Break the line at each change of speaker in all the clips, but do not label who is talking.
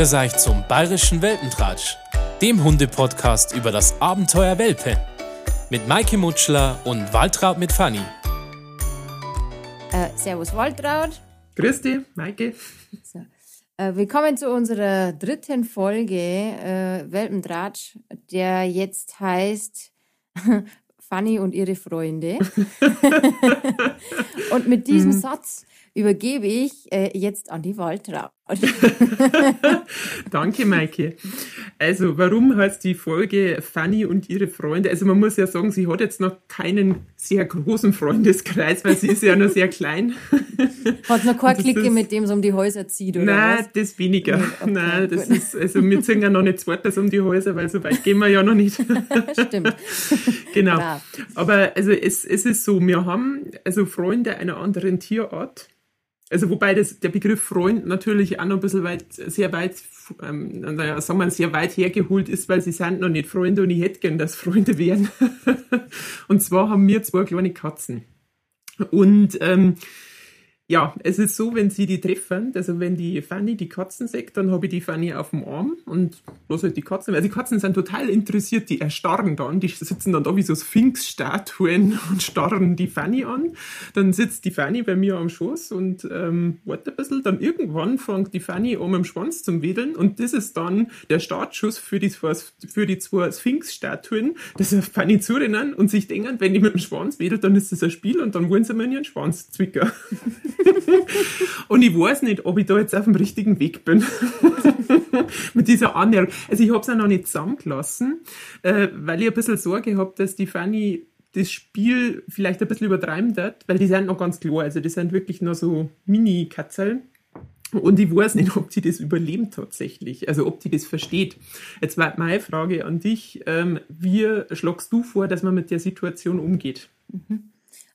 Grüß euch zum Bayerischen Welpentratsch, dem Hundepodcast über das Abenteuer Welpe. Mit Maike Mutschler und Waltraud mit Fanny.
Äh, servus Waltraud.
Grüß dich, Maike.
So. Äh, willkommen zu unserer dritten Folge äh, Welpentratsch, der jetzt heißt Fanny und ihre Freunde. und mit diesem
Mhm.
Satz übergebe ich äh, jetzt an die Waltraud.
Danke, Maike. Also, warum heißt die Folge Fanny und ihre Freunde? Also, man muss ja sagen, sie hat jetzt noch keinen sehr großen Freundeskreis, weil sie ist ja noch sehr klein.
Hat noch keine Clique, mit dem es um die Häuser zieht, oder
Nein,
was?
das weniger.
Nee, okay,
Nein, das
gut.
ist, also wir ziehen ja noch nicht zweites um die Häuser, weil so weit gehen wir ja noch nicht.
Stimmt.
genau.
Brav.
Aber also es, es ist so, wir haben also Freunde einer anderen Tierart. Also wobei das, der Begriff Freund natürlich auch noch ein bisschen weit, sehr weit, ähm, naja, sagen wir sehr weit hergeholt ist, weil sie sind noch nicht Freunde und ich hätte gern, dass Freunde wären. und zwar haben wir zwei kleine Katzen. Und ähm, ja, es ist so, wenn sie die treffen, also wenn die Fanny die Katzen sagt, dann habe ich die Fanny auf dem Arm und bloß halt die Katzen, weil die Katzen sind total interessiert, die erstarren dann, die sitzen dann da wie so Sphinx-Statuen und starren die Fanny an. Dann sitzt die Fanny bei mir am Schoß und ähm, wartet ein bisschen, dann irgendwann fängt die Fanny an dem Schwanz zum Wedeln und das ist dann der Startschuss für die, zwei- für die zwei Sphinx-Statuen, dass die Fanny zurennen und sich denken, wenn die mit dem Schwanz wedelt, dann ist das ein Spiel und dann wollen sie mir ihren Schwanz zwicken. Und ich weiß nicht, ob ich da jetzt auf dem richtigen Weg bin. Mit dieser Annäherung. Also ich habe es auch noch nicht zusammengelassen, äh, weil ich ein bisschen Sorge habe, dass die Fanny das Spiel vielleicht ein bisschen übertreiben wird, weil die sind noch ganz klar. Also die sind wirklich nur so Mini-Katzeln. Und ich weiß nicht, ob die das überleben tatsächlich, also ob die das versteht. Jetzt war meine Frage an dich, ähm, wie schlagst du vor, dass man mit der Situation umgeht?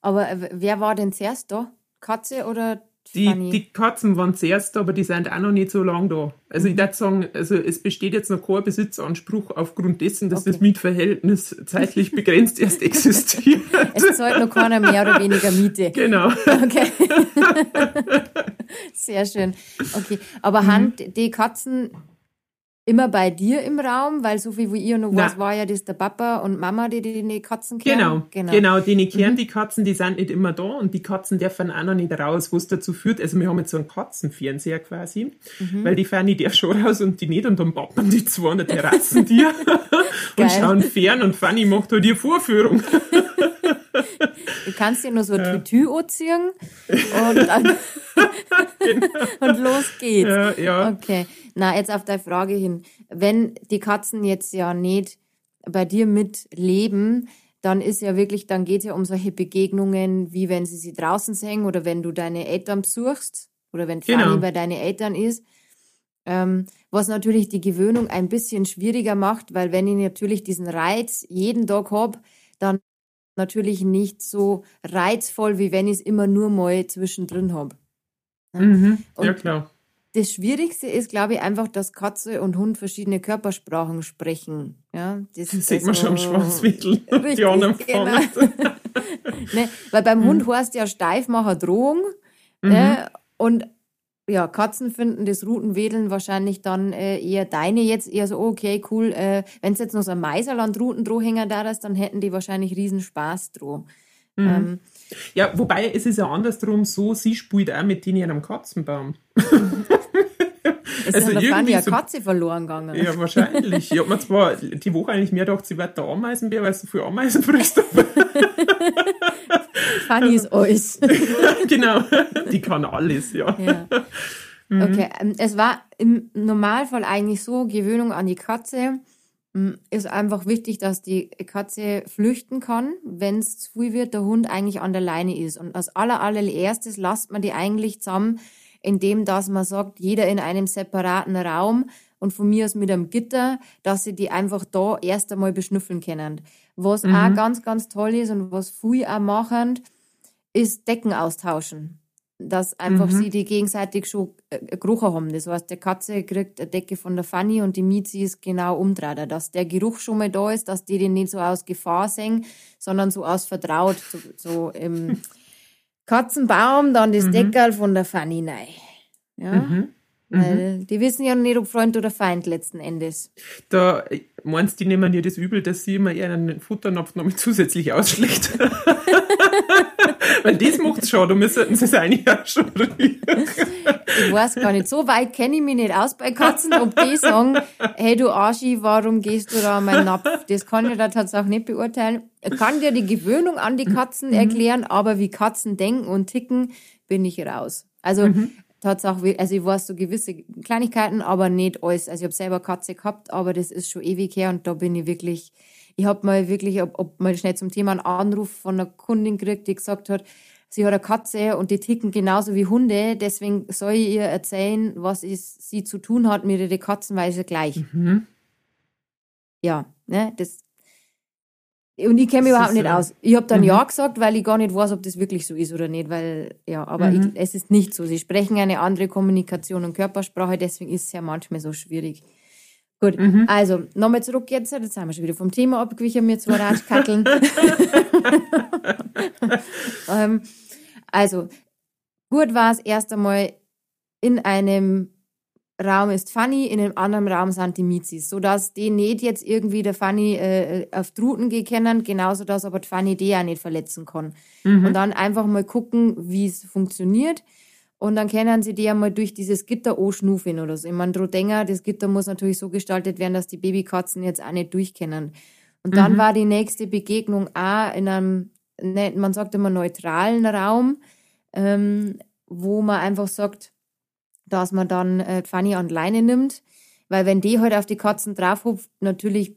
Aber äh, wer war denn zuerst da? Katze oder
Die, die Katzen waren zuerst da, aber die sind auch noch nicht so lange da. Also
Mhm.
ich würde sagen, also es besteht jetzt noch kein Besitzanspruch aufgrund dessen, dass
Okay.
das Mietverhältnis zeitlich begrenzt erst existiert.
es zahlt noch keiner mehr oder weniger Miete.
genau.
Okay. Sehr schön. Okay. Aber
Mhm.
Hand, die Katzen immer bei dir im Raum, weil so viel wie ihr noch weiß, war ja das der Papa und Mama, die die, die Katzen kennen.
Genau, genau, die
Mhm.
kehren die Katzen, die sind nicht immer da und die Katzen dürfen auch noch nicht raus, was dazu führt. Also wir haben jetzt so einen Katzenfernseher quasi,
Mhm.
weil die Fanny darf schon raus und die nicht und dann bappen die zwei an der Terrassentier und schauen fern und Fanny macht halt ihre Vorführung.
Du kannst dir nur so ein Tütü anziehen und, dann und los geht's.
Ja, ja.
Okay. Na, jetzt auf deine Frage hin. Wenn die Katzen jetzt ja nicht bei dir mitleben, dann ist ja wirklich, dann geht's ja um solche Begegnungen, wie wenn sie sie draußen sehen oder wenn du deine Eltern besuchst oder wenn
Genau.
Fanny bei deinen Eltern ist. Ähm, was natürlich die Gewöhnung ein bisschen schwieriger macht, weil wenn ich natürlich diesen Reiz jeden Tag hab, dann natürlich nicht so reizvoll, wie wenn ich es immer nur mal zwischendrin hab.
Mhm. Ja, klar.
Das Schwierigste ist, glaube ich, einfach, dass Katze und Hund verschiedene Körpersprachen sprechen. Ja, das,
Das sieht man schon am
also-
Schwanzwedel.
Richtig,
Die anderen
genau. Ne? Weil beim
Mhm.
Hund heißt ja Steifmacher Drohung. Ne? Und ja, Katzen finden das Rutenwedeln wahrscheinlich dann äh, eher deine jetzt eher so, okay, cool. Äh, Wenn es jetzt noch so ein Meiserland Rutendrohhänger da ist, dann hätten die wahrscheinlich riesen Spaß dran.
Mhm.
Ähm,
Ja, wobei es ist ja andersrum so, sie spielt auch mit denen am Katzenbaum.
es
Also
ist ja
irgendwie
eine
so-
Katze verloren gegangen.
Ja, wahrscheinlich. Ich hab mir zwar die Woche eigentlich mehr gedacht, sie wird der Ameisenbär, weil sie so viel Ameisen frisst.
Fanny ist alles.
genau. Die kann alles, ja.
Ja. Okay, ähm, es war im Normalfall eigentlich so, Gewöhnung an die Katze m, ist einfach wichtig, dass die Katze flüchten kann, wenn es zu viel wird, der Hund eigentlich an der Leine ist. Und als aller, allererstes lasst man die eigentlich zusammen, indem dass man sagt, jeder in einem separaten Raum und von mir aus mit einem Gitter, dass sie die einfach da erst einmal beschnüffeln können. Was auch ganz, ganz toll ist und was viele auch machen, ist Decken austauschen. Dass einfach sie die gegenseitig schon äh, Geruch haben. Das heißt, der Katze kriegt eine Decke von der Fanny und die Miezi ist genau umdreht. Dass der Geruch schon mal da ist, dass die den nicht so aus Gefahr sehen, sondern so aus Vertraut. So, so im Katzenbaum, dann das Deckerl von der Fanny rein. Ja?
Mhm.
Weil die wissen ja nicht, ob Freund oder Feind letzten Endes.
Da äh, meinst du, die nehmen dir das übel, dass sie immer eher einen Futternapf noch mit zusätzlich ausschlägt. Weil das macht's schon, da müssten sie es eigentlich auch schon rühren.
Ich weiß gar nicht, so weit kenne ich mich nicht aus bei Katzen, ob die sagen, hey du Arschi, warum gehst du da an meinen Napf? Das kann ich da tatsächlich nicht beurteilen. Ich kann dir die Gewöhnung an die Katzen erklären, aber wie Katzen denken und ticken, bin ich raus. Also Tatsache, also ich weiß so gewisse Kleinigkeiten, aber nicht alles. Also ich habe selber Katze gehabt, aber das ist schon ewig her und da bin ich wirklich, ich habe mal wirklich, ob, ob mal schnell zum Thema einen Anruf von einer Kundin gekriegt, die gesagt hat, sie hat eine Katze und die ticken genauso wie Hunde, deswegen soll ich ihr erzählen, was es, sie zu tun hat mit ihren Katzen, weil sie gleich.
Mhm.
Ja, ne, das. Und ich kenne mich überhaupt nicht
äh,
aus. Ich habe dann
mhm.
Ja gesagt, weil ich gar nicht weiß, ob das wirklich so ist oder nicht, weil, ja, aber
Mhm.
ich, es ist nicht so. Sie sprechen eine andere Kommunikation und Körpersprache, deswegen ist es ja manchmal so schwierig. Gut,
Mhm.
also nochmal zurück jetzt, jetzt sind wir schon wieder vom Thema abgewichen, mir zwei Ratschkackeln. ähm, also, gut war es erst einmal in einem Raum ist Fanny, in einem anderen Raum sind die Mizis, sodass die nicht jetzt irgendwie der Fanny äh, auf Druten gehen können, genauso dass aber die Fanny die auch nicht verletzen kann. Und dann einfach mal gucken, wie es funktioniert. Und dann können sie die ja mal durch dieses Gitter anschnufeln oder so. Ich meine, Drodenger, das Gitter muss natürlich so gestaltet werden, dass die Babykatzen jetzt auch nicht durchkennen. Und dann war die nächste Begegnung auch in einem, ne, man sagt immer neutralen Raum, ähm, wo man einfach sagt, dass man dann äh, Fanny an Leine nimmt. Weil wenn die halt auf die Katzen draufhupft, natürlich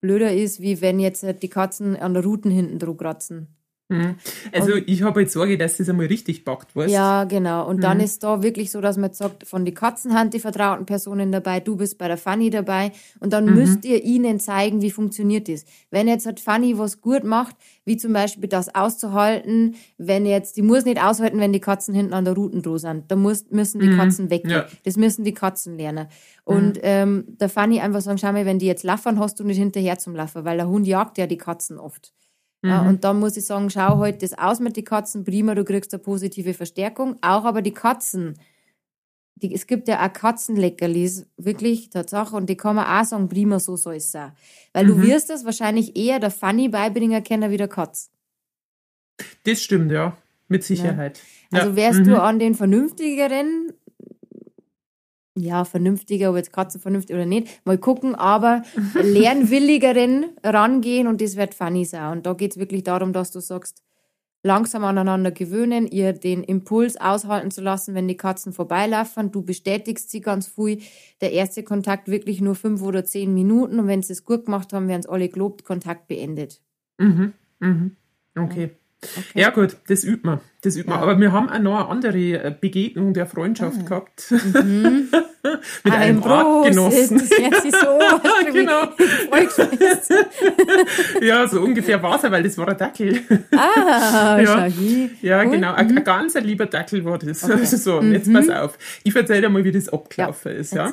blöder ist, wie wenn jetzt äh, die Katzen an der Ruten hinten drauf kratzen.
Mhm. Also ich habe jetzt Sorge, dass das einmal richtig packt, weißt
Ja, genau. Und dann ist da wirklich so, dass man sagt, von die Katzenhand die vertrauten Personen dabei, du bist bei der Fanny dabei und dann müsst ihr ihnen zeigen, wie funktioniert das. Wenn jetzt hat Fanny was gut macht, wie zum Beispiel das auszuhalten, wenn jetzt, die muss nicht aushalten, wenn die Katzen hinten an der Ruten dran sind. Da muss, müssen die Katzen weg.
Ja.
Das müssen die Katzen lernen. Und ähm, der Fanny einfach sagen, schau mal, wenn die jetzt laffern, hast du nicht hinterher zum Laffen, weil der Hund jagt ja die Katzen oft. Ja, und dann muss ich sagen, schau halt das aus mit den Katzen, prima, du kriegst eine positive Verstärkung. Auch aber die Katzen, die, es gibt ja auch Katzenleckerlis, wirklich, Tatsache, und die kann man auch sagen, prima, so soll es sein. Weil du wirst das wahrscheinlich eher der Fanny beibringen können wie der Katz.
Das stimmt, ja. Mit Sicherheit.
Also
ja.
wärst
mhm.
du an den vernünftigeren, ja, vernünftiger, ob jetzt Katzen vernünftig oder nicht, mal gucken, aber lernwilligeren rangehen und das wird Fanny sein. Und da geht's wirklich darum, dass du sagst, langsam aneinander gewöhnen, ihr den Impuls aushalten zu lassen, wenn die Katzen vorbeilaufen. Du bestätigst sie ganz viel. Der erste Kontakt wirklich nur fünf oder zehn Minuten und wenn sie es gut gemacht haben, werden es alle gelobt, Kontakt beendet.
Mhm. Mhm. Okay.
Okay.
Ja gut, das übt man. Das übt man.
Ja.
Aber wir haben auch noch eine andere äh, Begegnung der Freundschaft gehabt. Mit
Ah,
einem Artgenossen.
Das hört sich so
Genau. Ja, so ungefähr war es, weil das war ein Dackel.
Ah,
Ja. Ja,
Cool.
genau. Ein, ein ganz lieber Dackel war das. Also so, jetzt pass auf. Ich erzähle dir mal, wie das abgelaufen ist. Ja.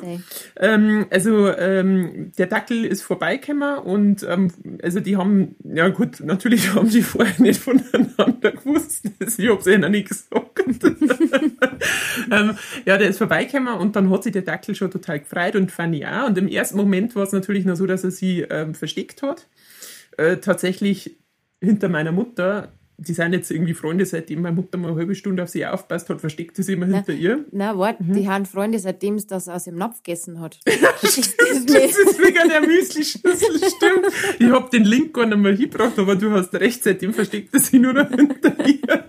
Ähm, also ähm, der Dackel ist vorbeigekommen und ähm, also die haben, ja gut, natürlich haben die vorher nicht voneinander gewusst. Das- Ich hab's ihnen nicht gesagt. ähm, ja, der ist vorbeigekommen und dann hat sich der Dackel schon total gefreut und Fanny auch. Und im ersten Moment war es natürlich noch so, dass er sie ähm, versteckt hat. Äh, tatsächlich hinter meiner Mutter, die sind jetzt irgendwie Freunde, seitdem meine Mutter mal eine halbe Stunde auf sie aufpasst hat, versteckt sie immer hinter ihr.
Na, warte,
Mhm.
die haben Freunde, seitdem es das aus dem Napf gegessen hat. das ist
wegen der Müsli-Schüssel, stimmt. Ich hab den Link gar nicht mehr hingebracht, aber du hast recht, seitdem versteckt er sich nur noch hinter ihr.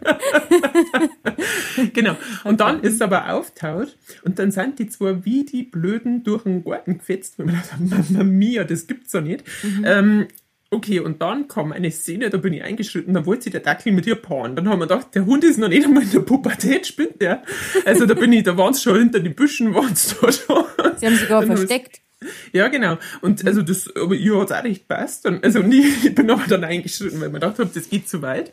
genau. Und dann ist es aber auftaut und dann sind die zwei wie die Blöden durch den Garten gefetzt, weil man dachte, Mama mia, das gibt's doch nicht. Ähm, Okay, und dann kam eine Szene, da bin ich eingeschritten, da wollte sich der Dackel mit ihr paaren. Dann haben wir gedacht, der Hund ist noch nicht einmal in der Pubertät, spinnt der. Also da bin ich, da waren's schon hinter den Büschen, waren's da schon.
Sie haben sich gar
Dann haben wir's-
versteckt.
Ja, genau. Und also das, aber ihr hat's auch recht passt. Und, also ich, bin aber dann eingeschritten, weil mir gedacht habe, das geht zu weit.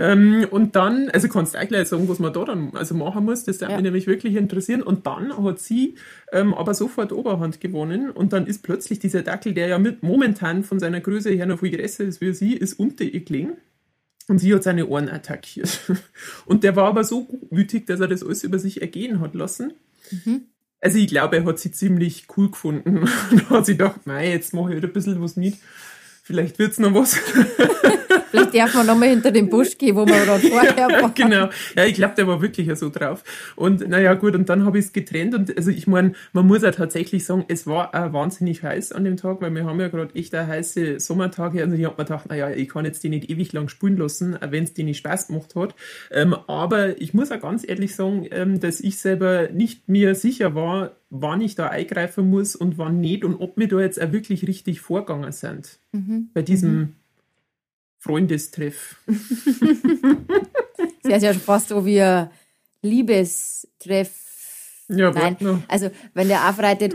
Ähm, und dann, also kannst du auch gleich sagen, was man da dann also machen muss, das würde
Ja.
mich nämlich wirklich interessieren. Und dann hat sie ähm, aber sofort Oberhand gewonnen und dann ist plötzlich dieser Dackel, der ja mit, momentan von seiner Größe her noch viel größer ist wie sie, ist unter ihr gelegen. Und sie hat seine Ohren attackiert. Und der war aber so wütig, dass er das alles über sich ergehen hat lassen. Also ich glaube, er hat sie ziemlich cool gefunden. Und hat sich gedacht, mei, jetzt mache ich halt ein bisschen was mit. Vielleicht wird's noch was.
Vielleicht darf man nochmal hinter den Busch gehen, wo man gerade vorher
war. genau. Ja, ich glaube, der war wirklich so drauf. Und naja, gut, und dann habe ich es getrennt. Und also ich meine, man muss ja tatsächlich sagen, es war auch wahnsinnig heiß an dem Tag, weil wir haben ja gerade echt eine heiße Sommertage. Also ich habe mir gedacht, naja, ich kann jetzt die nicht ewig lang spielen lassen, wenn es die nicht Spaß gemacht hat. Ähm, aber ich muss auch ganz ehrlich sagen, ähm, dass ich selber nicht mir sicher war, wann ich da eingreifen muss und wann nicht und ob wir da jetzt auch wirklich richtig vorgegangen sind. Mhm. Bei diesem mhm. Freundestreff.
das ist ja schon fast so wie ein Liebestreff.
Ja, Nein, noch.
also wenn der aufreitet,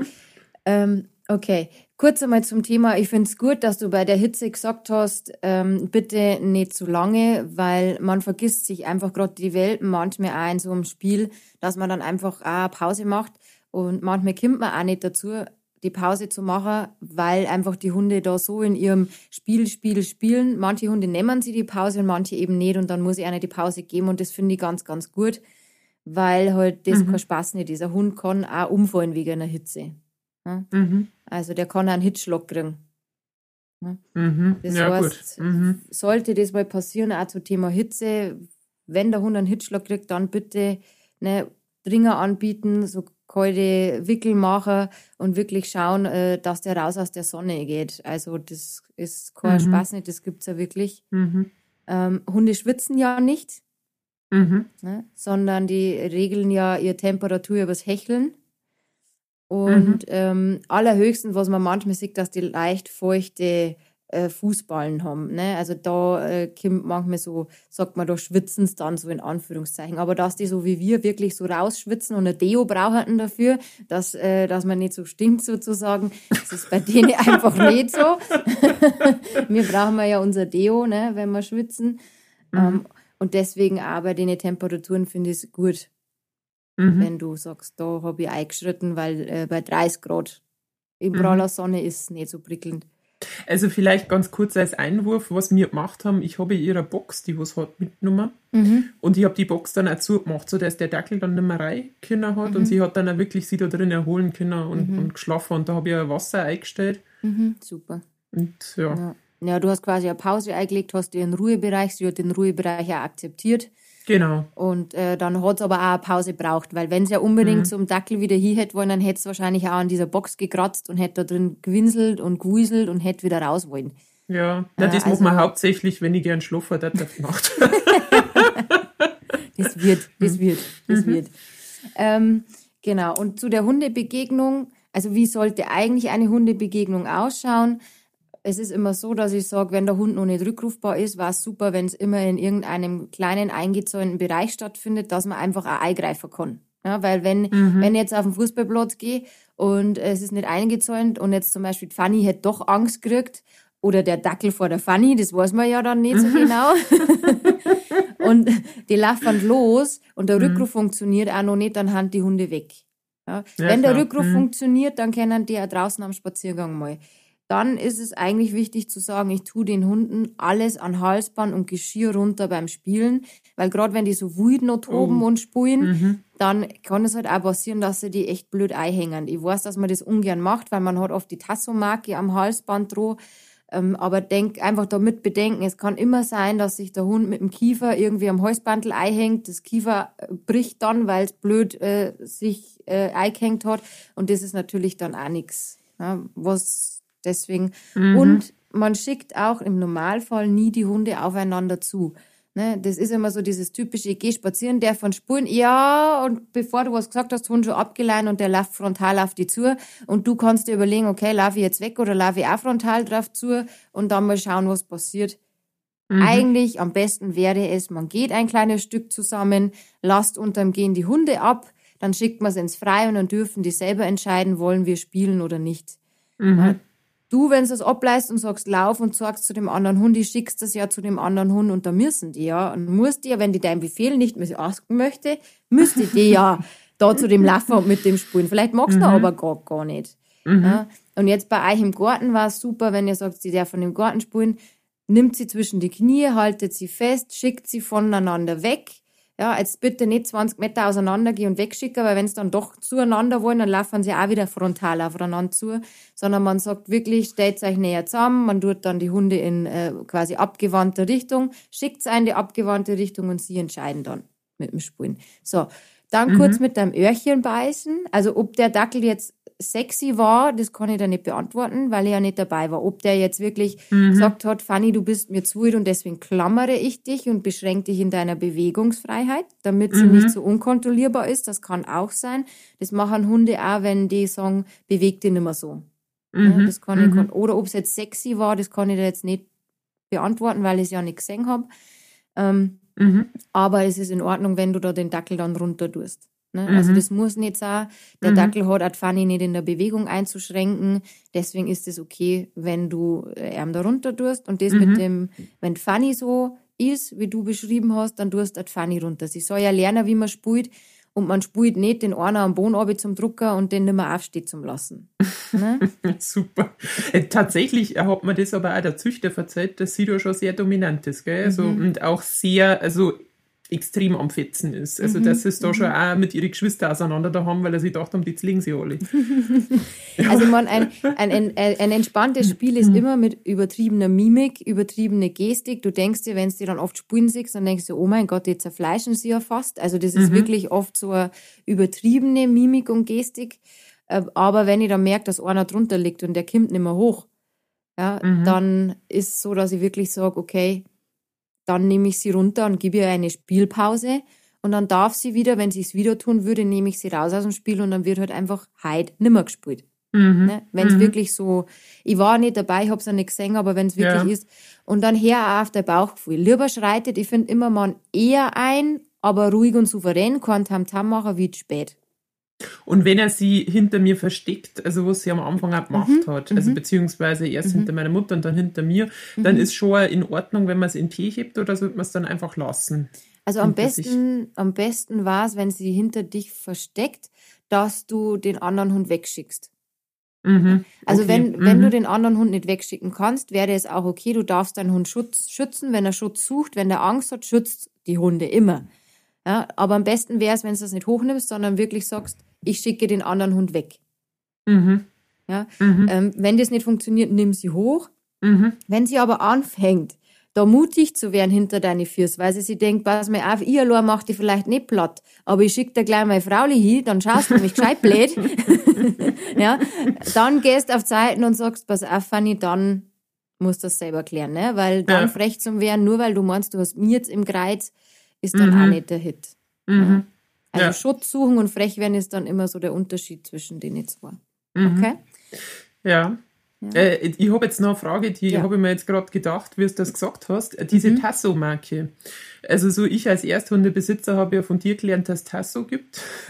ähm, okay, kurz einmal zum Thema. Ich finde es gut, dass du bei der Hitze gesagt hast, ähm, bitte nicht zu lange, weil man vergisst sich einfach gerade die Welt manchmal auch in so einem Spiel, dass man dann einfach auch Pause macht und manchmal kommt man auch nicht dazu, die Pause zu machen, weil einfach die Hunde da so in ihrem Spiel, Spiel, spielen. Manche Hunde nehmen sie die Pause und manche eben nicht und dann muss ich einer die Pause geben und das finde ich ganz, ganz gut, weil halt das mhm. kein Spaß nicht ist. Dieser Hund kann auch umfallen wegen einer Hitze. Ja? Mhm. Also der kann auch einen Hitzschlag kriegen. Ja? Mhm. Das ja, heißt, mhm. sollte das mal passieren, auch zum Thema Hitze, wenn der Hund einen Hitzschlag kriegt, dann bitte ne, Dringer anbieten, so kalte Wickel machen und wirklich schauen, äh, dass der raus aus der Sonne geht. Also das ist kein mhm. Spaß nicht, das gibt es ja wirklich. Mhm. Ähm, Hunde schwitzen ja nicht, mhm. ne, sondern die regeln ja ihre Temperatur übers Hecheln. Und mhm. ähm, allerhöchstens, was man manchmal sieht, dass die leicht feuchte äh, Fußballen haben. Ne? Also da äh, kommt manchmal so, sagt man, da schwitzen es dann so in Anführungszeichen. Aber dass die so wie wir wirklich so rausschwitzen und ein Deo brauchen dafür, dass, äh, dass man nicht so stinkt sozusagen, das ist bei denen einfach nicht so. wir brauchen ja unser Deo, ne, wenn wir schwitzen. Mhm. Ähm, und deswegen auch bei den Temperaturen finde ich es gut, mhm. wenn du sagst, da habe ich eingeschritten, weil äh, bei 30 Grad praller mhm. Sonne ist es nicht so prickelnd.
Also vielleicht ganz kurz als Einwurf, was wir gemacht haben, ich habe ihre Box, die was hat, mitgenommen mhm. und ich habe die Box dann auch zugemacht, sodass der Dackel dann nicht mehr rein können hat mhm. und sie hat dann auch wirklich sie da drin erholen können und, mhm. und geschlafen und da habe ich ein Wasser eingestellt.
Mhm, super.
Und ja.
ja. Ja, du hast quasi eine Pause eingelegt, hast dir einen Ruhebereich, sie hat den Ruhebereich auch akzeptiert.
Genau.
Und äh, dann hat es aber auch eine Pause braucht, weil wenn sie ja unbedingt mhm. zum Dackel wieder hier hätte wollen, dann hätte es wahrscheinlich auch an dieser Box gekratzt und hätte da drin gewinselt und gewuselt und hätte wieder raus wollen.
Ja, Na, das äh, also, macht man hauptsächlich, wenn ich gern schlafe, das macht.
das wird, das wird, das mhm. wird. Ähm, genau, und zu der Hundebegegnung, also wie sollte eigentlich eine Hundebegegnung ausschauen? Es ist immer so, dass ich sage, wenn der Hund noch nicht rückrufbar ist, war es super, wenn es immer in irgendeinem kleinen eingezäunten Bereich stattfindet, dass man einfach auch eingreifen kann. Ja, weil wenn, mhm. wenn ich jetzt auf den Fußballplatz gehe und es ist nicht eingezäunt und jetzt zum Beispiel Fanny hätte doch Angst gekriegt oder der Dackel vor der Fanny, das weiß man ja dann nicht so mhm. genau. und die laufen los und der mhm. Rückruf funktioniert auch noch nicht, dann haben die Hunde weg. Ja, ja wenn klar. der Rückruf mhm. funktioniert, dann können die ja draußen am Spaziergang mal dann ist es eigentlich wichtig zu sagen, ich tue den Hunden alles an Halsband und Geschirr runter beim Spielen, weil gerade wenn die so wütend noch toben oh. und spulen, mhm. dann kann es halt auch passieren, dass sie die echt blöd einhängen. Ich weiß, dass man das ungern macht, weil man hat oft die Tassomarke am Halsband droh. Ähm, aber denk einfach damit bedenken, es kann immer sein, dass sich der Hund mit dem Kiefer irgendwie am Halsbandel einhängt. Das Kiefer äh, bricht dann, weil es blöd äh, sich äh, eingehängt hat. Und das ist natürlich dann auch nichts. Ja, was Deswegen, mhm. und man schickt auch im Normalfall nie die Hunde aufeinander zu. Ne, das ist immer so dieses typische, ich geh spazieren, der von Spuren, ja, und bevor du was gesagt hast, Hund schon abgeleitet und der läuft frontal auf die zu. Und du kannst dir überlegen, okay, laufe ich jetzt weg oder laufe ich auch frontal drauf zu und dann mal schauen, was passiert. Mhm. Eigentlich am besten wäre es, man geht ein kleines Stück zusammen, lasst unterm Gehen die Hunde ab, dann schickt man sie ins Freie und dann dürfen die selber entscheiden, wollen wir spielen oder nicht. Mhm. Du, wenn du es ableist und sagst, lauf und sagst zu dem anderen Hund, die schickst das ja zu dem anderen Hund und da müssen die ja. Und musst die ja, wenn die deinen Befehl nicht mehr achten möchte, müsste die ja da zu dem laufen und mit dem spulen. Vielleicht magst mhm. du aber gar, gar nicht. Mhm. Ja? Und jetzt bei euch im Garten war es super, wenn ihr sagt, die darf von dem Garten spulen, nimmt sie zwischen die Knie, haltet sie fest, schickt sie voneinander weg. Ja, jetzt bitte nicht 20 Meter auseinander gehen und wegschicken, weil wenn es dann doch zueinander wollen, dann laufen sie auch wieder frontal aufeinander zu, sondern man sagt wirklich, stellt euch näher zusammen, man tut dann die Hunde in äh, quasi abgewandte Richtung, schickt es in die abgewandte Richtung und sie entscheiden dann mit dem Spulen. So, dann mhm. kurz mit deinem Öhrchen beißen, also ob der Dackel jetzt sexy war, das kann ich da nicht beantworten, weil er ja nicht dabei war. Ob der jetzt wirklich mhm. gesagt hat, Fanny, du bist mir zu wild und deswegen klammere ich dich und beschränke dich in deiner Bewegungsfreiheit, damit sie mhm. nicht so unkontrollierbar ist, das kann auch sein. Das machen Hunde auch, wenn die sagen, beweg dich nicht mehr so. Mhm. Ja, das kann ich, kann, mhm. oder ob es jetzt sexy war, das kann ich da jetzt nicht beantworten, weil ich es ja nicht gesehen habe. Ähm, mhm. aber es ist in Ordnung, wenn du da den Dackel dann runter tust. Ne? Also mhm. Also das muss nicht sein. Der mhm. Dackel hat auch Fanny nicht in der Bewegung einzuschränken. Deswegen ist es okay, wenn du äh, Arm da runter tust. Und das mhm. mit dem, wenn Fanny so ist, wie du beschrieben hast, dann tust du Fanny runter. Sie soll ja lernen, wie man spult. Und man spult nicht den einen am Boden zum Drucker und den nicht mehr aufsteht zum Lassen.
Ne? Super. Äh, tatsächlich hat man das aber auch der Züchter verzeiht, dass sie da schon sehr dominant ist, gell? Also, mhm. und auch sehr, also extrem am Fetzen ist. Also, mhm. dass es da mhm. schon auch mit ihren Geschwistern auseinander da haben, weil er sich gedacht haben, jetzt liegen sie alle.
Also, man, ein, ein, ein, ein entspanntes Spiel ist mhm. immer mit übertriebener Mimik, übertriebener Gestik. Du denkst dir, wenn du dir dann oft spulen siehst, dann denkst du, oh mein Gott, jetzt zerfleischen sie ja fast. Also, das ist mhm. wirklich oft so eine übertriebene Mimik und Gestik. Äh, aber wenn ich dann merke, dass einer drunter liegt und der kommt nicht mehr hoch, ja, mhm. dann ist es so, dass ich wirklich sage, okay, dann nehme ich sie runter und gebe ihr eine Spielpause. Und dann darf sie wieder, wenn sie es wieder tun würde, nehme ich sie raus aus dem Spiel und dann wird halt einfach heute nimmer gespielt. Mhm. Ne? Wenn es mhm. wirklich so, ich war nicht dabei, ich habe es nicht gesehen, aber wenn es wirklich ja. ist. Und dann her auf der Bauchgefühl. Lieber schreitet, ich finde immer man eher ein, aber ruhig und souverän, kann Tamtam machen wie spät.
Und wenn er sie hinter mir versteckt, also was sie am Anfang auch gemacht mhm, hat, also mhm. beziehungsweise erst mhm. hinter meiner Mutter und dann hinter mir, dann mhm. ist schon in Ordnung, wenn man es in Tee hebt oder sollte man es dann einfach lassen?
Also am besten, am besten war es, wenn sie hinter dich versteckt, dass du den anderen Hund wegschickst. Mhm, also okay. wenn, wenn du mhm. den anderen Hund nicht wegschicken kannst, wäre es auch okay, du darfst deinen Hund Schutz, schützen. Wenn er Schutz sucht, wenn er Angst hat, schützt die Hunde immer. Ja, aber am besten wäre es, wenn du das nicht hochnimmst, sondern wirklich sagst, ich schicke den anderen Hund weg. Mhm. Ja, mhm. Ähm, wenn das nicht funktioniert, nimm sie hoch. Mhm. Wenn sie aber anfängt, da mutig zu werden hinter deine Füße, weil sie sich denkt, pass mal auf, ihr allein macht die vielleicht nicht platt, aber ich schicke dir gleich meine Frau hin, dann schaust du mich gescheit blöd. ja, dann gehst du auf Zeiten und sagst, pass auf, Fanny, dann musst du das selber klären, ne? weil dann ja. frech zum werden, nur weil du meinst, du hast mir jetzt im Kreuz, ist dann mhm. auch nicht der Hit. Mhm. Also ja. Schutz suchen und frech werden ist dann immer so der Unterschied zwischen den zwei. Mhm. Okay?
Ja. Ja. Äh, ich habe jetzt noch eine Frage, die ja. habe ich mir jetzt gerade gedacht, wie du das gesagt hast. Diese mhm. Tasso-Marke. Also so ich als Ersthundebesitzer habe ja von dir gelernt, dass es Tasso gibt.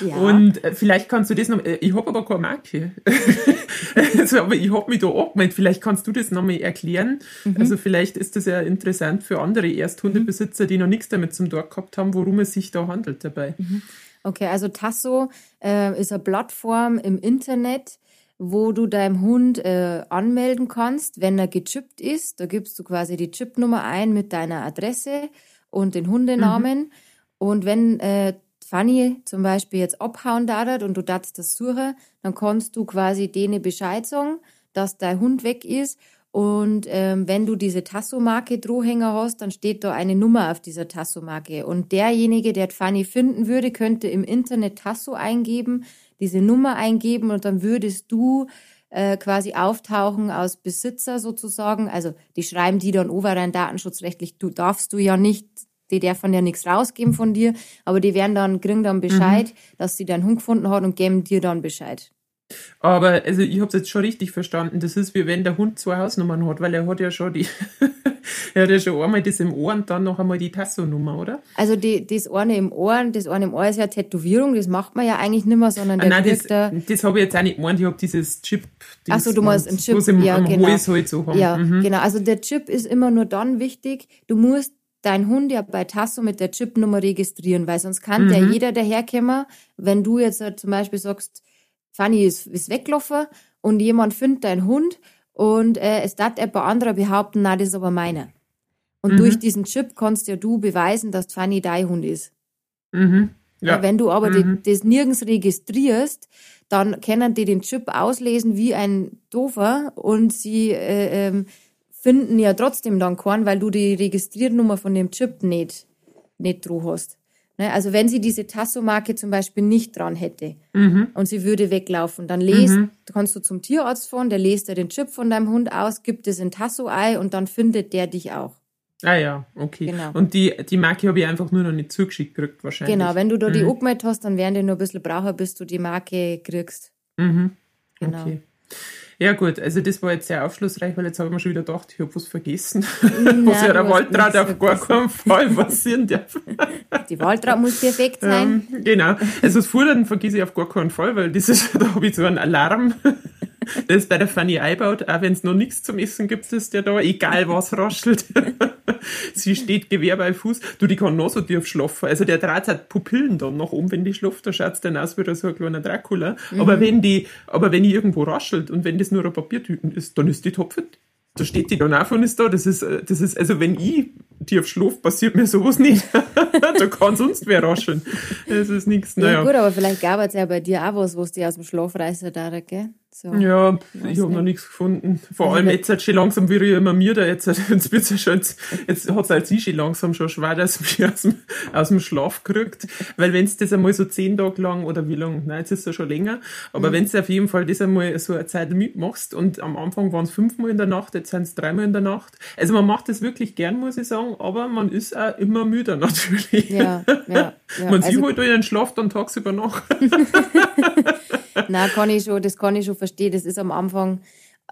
ja. Und äh, vielleicht kannst du das noch, äh, ich habe aber keine Marke. also, aber ich habe mich da angemeldet. Vielleicht kannst du das nochmal erklären. Mhm. Also vielleicht ist das ja interessant für andere Ersthundebesitzer, die noch nichts damit zum Tag gehabt haben, worum es sich da handelt dabei. Mhm.
Okay, also Tasso äh, ist eine Plattform im Internet, wo du deinem Hund äh, anmelden kannst, wenn er gechippt ist. Da gibst du quasi die Chipnummer ein mit deiner Adresse und den Hundenamen. Mhm. Und wenn äh, Fanny zum Beispiel jetzt abhauen darf und du darfst das suchen, dann kannst du quasi denen Bescheid sagen, dass dein Hund weg ist. Und ähm, wenn du diese Tasso-Marke Drohhänger hast, dann steht da eine Nummer auf dieser Tasso-Marke. Und derjenige, der Fanny finden würde, könnte im Internet Tasso eingeben diese Nummer eingeben und dann würdest du äh, quasi auftauchen aus Besitzer sozusagen. Also die schreiben die dann over rein datenschutzrechtlich, du darfst du ja nicht, die dürfen ja nichts rausgeben von dir, aber die werden dann, kriegen dann Bescheid, mhm. dass sie deinen Hund gefunden hat und geben dir dann Bescheid.
Aber also ich habe es jetzt schon richtig verstanden. Das ist wie wenn der Hund zwei Hausnummern hat, weil er hat ja schon die, er hat ja schon einmal das im Ohr und dann noch einmal die Tasso-Nummer, oder?
Also die, das eine im Ohr, das eine im Ohr ist ja Tätowierung, das macht man ja eigentlich nicht mehr, sondern
der ah, nein, das, da das habe ich jetzt auch nicht gemeint, ich habe dieses Chip.
Achso, du meinst ein Chip,
im,
ja, genau.
Hals halt so haben.
Ja, mhm. genau. Also der Chip ist immer nur dann wichtig, du musst dein Hund ja bei Tasso mit der Chipnummer registrieren, weil sonst kann mhm. der jeder daherkommen, wenn du jetzt halt zum Beispiel sagst, Fanny ist, ist weggelaufen und jemand findet deinen Hund und äh, es darf ein paar andere behaupten, na, das ist aber meiner. Und durch diesen Chip kannst ja du beweisen, dass Fanny dein Hund ist.
Mhm.
Ja. Wenn du aber die, das nirgends registrierst, dann können die den Chip auslesen wie ein Dofer und sie äh, ähm, finden ja trotzdem dann keinen, weil du die Registriernummer von dem Chip nicht, nicht drauf hast. Ne? Also wenn sie diese Tasso-Marke zum Beispiel nicht dran hätte und sie würde weglaufen, dann lest, kannst du zum Tierarzt fahren, der lest dir den Chip von deinem Hund aus, gibt es in Tasso-Ei und dann findet der dich auch.
Ah ja, okay.
Genau.
Und die, die Marke habe ich einfach nur noch nicht zugeschickt gekriegt wahrscheinlich.
Genau, wenn du da die angemeldet hast, dann werden die nur ein bisschen brauchen, bis du die Marke kriegst.
Mhm.
Genau.
Okay. Ja gut, also das war jetzt sehr aufschlussreich, weil jetzt habe ich mir schon wieder gedacht, ich habe was vergessen,
Nein,
was ja der Waldrad auf gar keinen Fall passieren darf.
Die Waldraut muss perfekt sein.
Ähm, genau. Also das Futtern vergesse ich auf gar keinen Fall, weil das ist, da habe ich so einen Alarm. Das ist bei der Fanny einbaut, auch wenn es noch nichts zum Essen gibt, ist der da, egal was raschelt. Sie steht Gewehr bei Fuß. Du, die kann noch so tief schlafen. Also der Draht hat Pupillen dann nach oben, wenn die schlaft, da schaut's dann aus wie so ein kleiner Dracula. Aber wenn die, aber wenn die irgendwo raschelt und wenn das nur ein Papiertüten ist, dann ist die topfit. Da steht die dann auf und ist da. Das ist, äh, das ist, also wenn ich tief schlafe, passiert mir sowas nicht. da kann sonst wer rascheln. Das ist nichts,
Ja,
naja.
gut, aber vielleicht gab es ja bei dir auch was, was die aus dem Schlaf darf, gell? So.
Ja,
Weiß
ich habe noch
nicht.
nichts gefunden. Vor allem
Also-
jetzt halt schon langsam wieder immer mir da jetzt, jetzt wird's ja schon, jetzt, jetzt hat's halt sie schon langsam schon schwer, dass mich aus dem, aus dem Schlaf kriegt. Weil wenn's das einmal so zehn Tage lang oder wie lang, nein, jetzt ist es ja schon länger, aber
Mhm.
wenn's auf jeden Fall das einmal so eine Zeit mitmachst und am Anfang waren's fünfmal in der Nacht, jetzt sind's dreimal in der Nacht. Also man macht das wirklich gern, muss ich sagen, aber man ist auch immer müder natürlich.
Ja, ja, ja.
Man sieht
Also,
halt in den Schlaf dann tagsüber nach.
nein, kann ich schon, das kann ich schon verstehen. Das ist am Anfang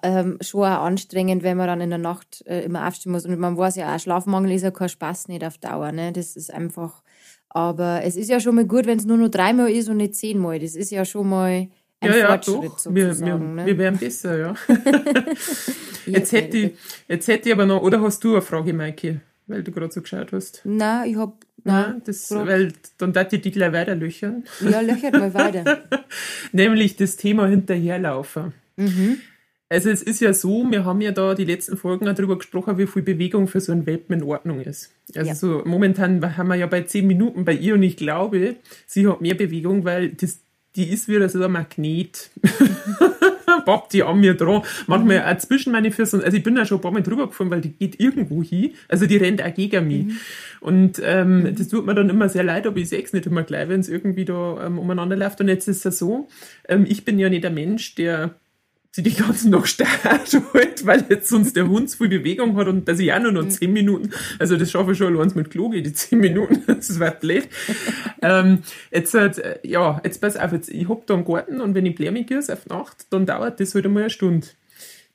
ähm, schon auch anstrengend, wenn man dann in der Nacht äh, immer aufstehen muss. Und man weiß ja auch, Schlafmangel ist ja kein Spaß nicht auf Dauer. Ne? Das ist einfach, aber es ist ja schon mal gut, wenn es nur noch dreimal ist und nicht zehnmal. Das ist ja schon mal ein
ja, ja,
Fortschritt
doch. Wir, wir,
ne?
wir werden besser, ja. Jetzt hätte, ich, jetzt hätte ich aber noch, oder hast du eine Frage, Maike, weil du gerade so geschaut hast?
Nein, ich hab,
Nein, das,
Frage.
weil dann darf ich die gleich weiterlöchern.
ja, löchert mal weiter.
Nämlich das Thema Hinterherlaufen.
Mhm.
Also es ist ja so, wir haben ja da die letzten Folgen auch darüber gesprochen, wie viel Bewegung für so einen Welpen in Ordnung ist. Also
Ja.
so momentan haben wir ja bei zehn Minuten bei ihr und ich glaube, sie hat mehr Bewegung, weil das, die ist wieder so ein Magnet. Pappt die an mir dran. Manchmal auch zwischen meine Füße. Also ich bin da schon ein paar Mal drüber gefahren, weil die geht irgendwo hin. Also die rennt auch gegen mich. Und ähm, das tut mir dann immer sehr leid, aber ich sehe es nicht immer gleich, wenn es irgendwie da ähm, umeinander läuft. Und jetzt ist es so, ähm, ich bin ja nicht ein Mensch, der sie die ganzen noch starrt halt, weil jetzt sonst der Hund so viel Bewegung hat und dass ich auch nur noch zehn Minuten, also das schaffe ich schon allein mit Kloge, die zehn Minuten, das wird blöd. ähm, jetzt halt, ja, jetzt pass auf, jetzt, ich hab da einen Garten und wenn ich Blärmig ist auf Nacht, dann dauert das halt einmal eine Stunde.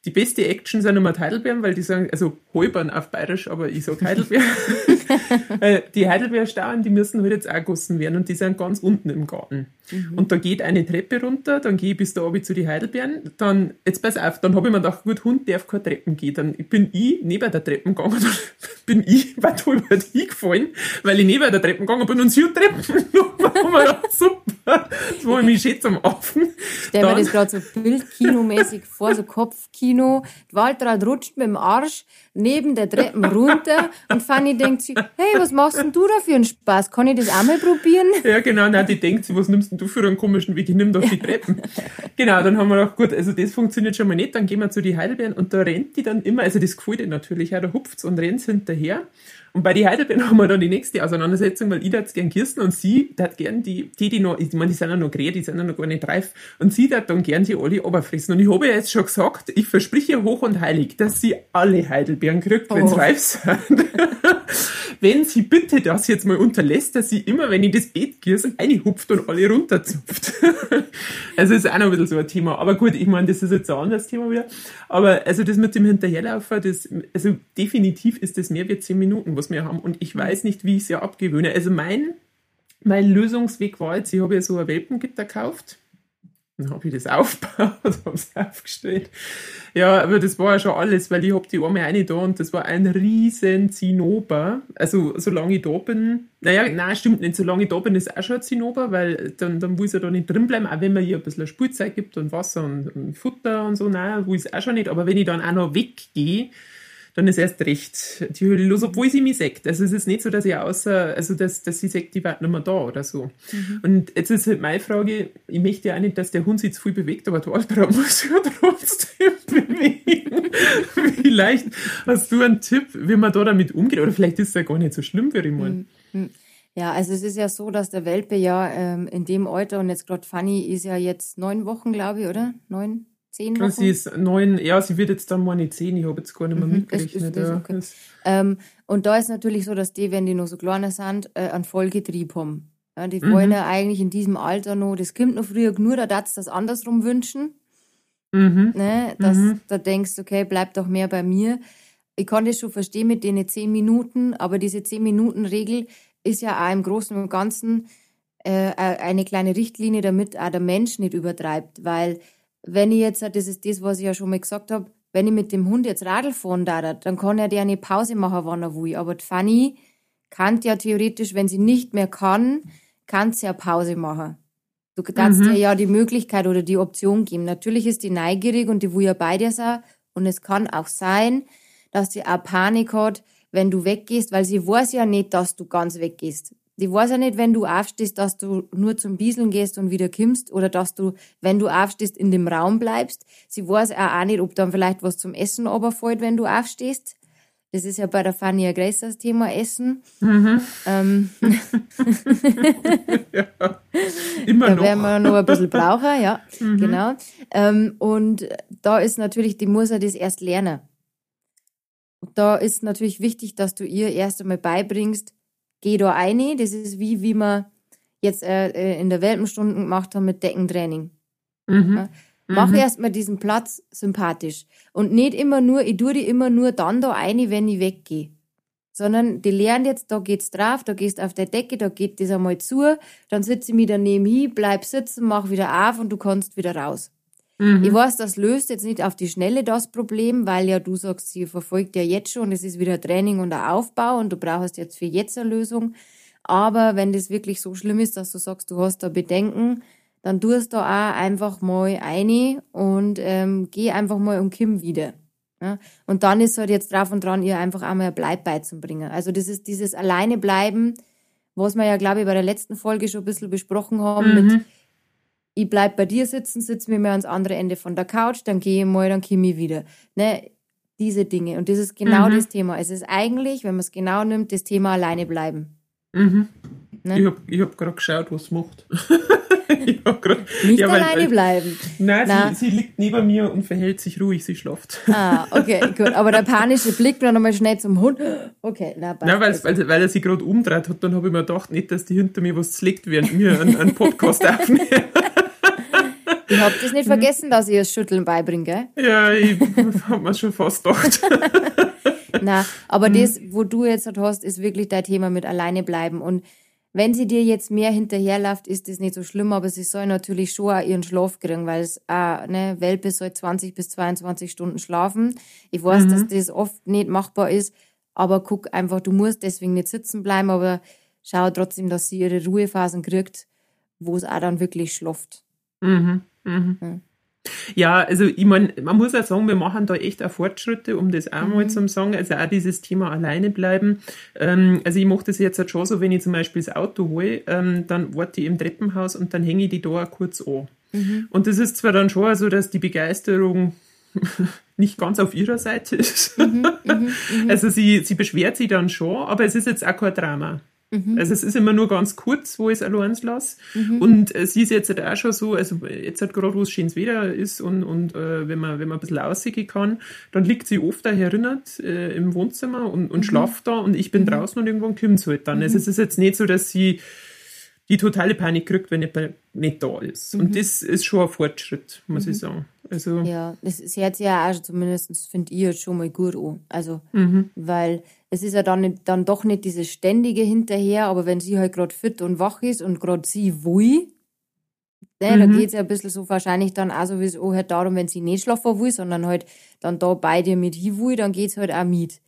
Die beste Action sind immer Heidelbeeren, weil die sagen, also Holbern auf Bayerisch, aber ich sag Heidelbeeren. Die Heidelbeerstauen, die müssen halt jetzt auch gegossen werden und die sind ganz unten im Garten. Und da geht eine Treppe runter, dann gehe ich bis da oben zu die Heidelbeeren, dann, jetzt pass auf, dann habe ich mir gedacht, gut, Hund darf keine Treppen gehen. Dann bin ich neben der Treppen gegangen, dann bin ich weit über die gefallen, weil ich neben der Treppen gegangen bin und sie Treppen genommen. Super, das war ich mich schätze am Affen.
Stell mir das gerade so Bildkinomäßig vor, so Kopfkino. Waltraud rutscht mit dem Arsch neben der Treppen runter und Fanny denkt sich, hey, was machst denn du da für einen Spaß? Kann ich das auch mal probieren?
Ja, genau, nein, die denkt sich, was nimmst denn du für einen komischen Weg? Ich nimm doch die Treppen. genau, dann haben wir gedacht, gut, also das funktioniert schon mal nicht, dann gehen wir zu die Heidelbeeren und da rennt die dann immer, also das gefällt ihr natürlich auch, da hupft's und rennt hinterher. Und bei die Heidelbeeren haben wir dann die nächste Auseinandersetzung, weil ich da gern Kirsten und sie hat gern die, die, die noch, ich meine, die sind ja noch grä, die sind ja noch gar nicht reif, und sie hat dann gern die alle runterfressen. Und ich habe ja jetzt schon gesagt, ich verspreche hoch und heilig, dass sie alle Heidelbeeren kriegt, wenn's
Oh.
reif sind. wenn sie bitte das jetzt mal unterlässt, dass sie immer, wenn ich das Beet gieße, reinhupft und alle runterzupft. also ist auch noch ein bisschen so ein Thema. Aber gut, ich meine, das ist jetzt ein anderes Thema wieder. Aber also das mit dem Hinterherlaufen, das, also definitiv ist das mehr wie zehn Minuten, was wir haben. Und ich weiß nicht, wie ich es ja abgewöhne. Also mein, mein Lösungsweg war jetzt, ich habe ja so ein Welpengitter gekauft. Dann habe ich das aufgebaut, habe es aufgestellt. Ja, aber das war ja schon alles, weil ich hab die Arme eine da und das war ein riesen Zinnober. Also solange ich da bin, naja, nein, stimmt nicht, solange ich da bin, ist auch schon ein Zinnober, weil dann, dann will es ja da nicht drin bleiben, auch wenn man ihr ein bisschen Spielzeug gibt und Wasser und, und Futter und so, nein, will es auch schon nicht. Aber wenn ich dann auch noch weggehe, dann ist erst recht die Höhle los, obwohl sie mich sagt. Also es ist nicht so, dass ich außer, also dass, dass sie sagt, die war nicht mehr da oder so. Mhm. Und jetzt ist halt meine Frage, ich möchte ja auch nicht, dass der Hund sich zu viel bewegt, aber der Albtraum muss ja trotzdem bewegen. vielleicht hast du einen Tipp, wie man da damit umgeht, oder vielleicht ist es ja gar nicht so schlimm, wie ich meine. Mhm.
Ja, also es ist ja so, dass der Welpe ja ähm, in dem Alter und jetzt gerade Fanny ist ja jetzt neun Wochen, glaube ich, oder? Neun, zehn Wochen?
Sie ist neun, ja, sie wird jetzt dann mal nicht zehn, ich habe jetzt gar nicht mehr mhm, mitgerechnet. Ist, ist, ja.
okay. ähm, und da ist natürlich so, dass die, wenn die noch so kleiner sind, äh, einen Vollgetrieb haben. Ja, die mhm. wollen ja eigentlich in diesem Alter noch, das kommt noch früher nur, da darfst das andersrum wünschen. Mhm. Ne, dass mhm. da denkst, okay, bleib doch mehr bei mir. Ich kann das schon verstehen mit den zehn Minuten, aber diese zehn Minuten Regel, ist ja auch im Großen und Ganzen äh, eine kleine Richtlinie, damit auch der Mensch nicht übertreibt. Weil wenn ich jetzt, das ist das, was ich ja schon mal gesagt habe, wenn ich mit dem Hund jetzt Radl fahren darf, dann kann er der eine Pause machen, wann er will. Aber die Fanny kann ja theoretisch, wenn sie nicht mehr kann, kann sie ja Pause machen. Du kannst mhm. dir ja die Möglichkeit oder die Option geben. Natürlich ist die neugierig und die will ja bei dir sein. Und es kann auch sein, dass sie auch Panik hat, wenn du weggehst, weil sie weiß ja nicht, dass du ganz weggehst. Die weiß ja nicht, wenn du aufstehst, dass du nur zum Bieseln gehst und wieder kimmst oder dass du, wenn du aufstehst, in dem Raum bleibst. Sie weiß auch nicht, ob dann vielleicht was zum Essen runterfällt, wenn du aufstehst. Das ist ja bei der Fanny ein größeres Thema Essen. Mhm. Ähm, ja, immer da noch. werden wir noch ein bisschen brauchen, ja, mhm. genau. Ähm, und da ist natürlich, die muss ja das erst lernen da ist natürlich wichtig, dass du ihr erst einmal beibringst, geh da ein. Das ist wie, wie wir jetzt äh, äh in der Welpenstunden gemacht haben mit Deckentraining. Mhm. Ja? Mach mhm. erstmal diesen Platz sympathisch. Und nicht immer nur, ich tue die immer nur dann da ein, wenn ich weggehe. Sondern die lernen jetzt, da geht's drauf, da gehst auf der Decke, da geht das einmal zu, dann sitze ich mich daneben hin, bleib sitzen, mach wieder auf und du kannst wieder raus. Mhm. Ich weiß, das löst jetzt nicht auf die Schnelle das Problem, weil ja du sagst, sie verfolgt ja jetzt schon, es ist wieder Training und ein Aufbau und du brauchst jetzt für jetzt eine Lösung. Aber wenn das wirklich so schlimm ist, dass du sagst, du hast da Bedenken, dann tust du auch einfach mal eine und ähm, geh einfach mal um Kim wieder. Ja? Und dann ist halt jetzt drauf und dran, ihr einfach einmal ein Bleib beizubringen. Also das ist dieses alleine bleiben, was wir ja, glaube ich, bei der letzten Folge schon ein bisschen besprochen haben, mhm. mit ich bleib bei dir sitzen, sitze mir mal ans andere Ende von der Couch, dann gehe ich mal, dann komme ich wieder. Ne? Diese Dinge. Und das ist genau mhm. das Thema. Es ist eigentlich, wenn man es genau nimmt, das Thema alleine bleiben.
Mhm. Ne? Ich habe ich hab gerade geschaut, was es macht.
ich hab grad, Nicht ja, alleine weil, bleiben.
Nein, Na. Sie, sie, liegt neben mir und verhält sich ruhig, sie schlaft.
Ah, okay, gut. Aber der panische Blick dann nochmal schnell zum Hund. Okay,
na, passt. Nein, weil, weil, weil er sich gerade umdreht hat, dann habe ich mir gedacht, nicht, dass die hinter mir was zlegt, während wir einen, einen Podcast aufnehmen.
Ich hab das nicht mhm. vergessen, dass ich das Schütteln beibringe, gell?
Ja, ich hab mir schon fast gedacht.
Na, aber mhm. das, wo du jetzt hast, ist wirklich dein Thema mit alleine bleiben. Und wenn sie dir jetzt mehr hinterherläuft, ist das nicht so schlimm, aber sie soll natürlich schon auch ihren Schlaf kriegen, weil es, äh, ne, Welpe soll 20 bis 22 Stunden schlafen. Ich weiß, mhm. dass das oft nicht machbar ist, aber guck einfach, du musst deswegen nicht sitzen bleiben, aber schau trotzdem, dass sie ihre Ruhephasen kriegt, wo es auch dann wirklich schlaft. Mhm.
Mhm. Ja, also ich meine, man muss auch sagen, wir machen da echt auch Fortschritte, um das auch mhm. mal zu sagen. Also auch dieses Thema alleine bleiben. Ähm, also ich mache das jetzt halt schon so, wenn ich zum Beispiel das Auto hole, ähm, dann warte ich im Treppenhaus und dann hänge ich die da kurz an. Mhm. Und das ist zwar dann schon so, dass die Begeisterung nicht ganz auf ihrer Seite ist. Mhm, mhm, mhm, also sie, sie beschwert sich dann schon, aber es ist jetzt auch kein Drama. Mhm. Also es ist immer nur ganz kurz, wo ich es allein lasse. Mhm. Und äh, sie ist jetzt halt auch schon so, also jetzt halt gerade, wo es schönes Wetter ist und, und äh, wenn, man, wenn man ein bisschen rausgehen kann, dann liegt sie oft da erinnert äh, im Wohnzimmer und, und mhm. schlaft da und ich bin mhm. draußen und irgendwann kommt es halt dann. Also mhm. es ist jetzt nicht so, dass sie die totale Panik kriegt, wenn jemand nicht da ist. Und mhm. das ist schon ein Fortschritt, muss ich sagen. Also,
ja, das, hört sich ja auch zumindest, finde ich, schon mal gut an. Also, weil es ist ja dann, nicht, dann doch nicht dieses ständige hinterher, aber wenn sie halt gerade fit und wach ist und gerade sie will, ne, mhm. dann geht es ja ein bisschen so wahrscheinlich dann auch sowieso halt darum, wenn sie nicht schlafen will, sondern halt dann da bei dir mit hin will, dann geht es halt auch mit.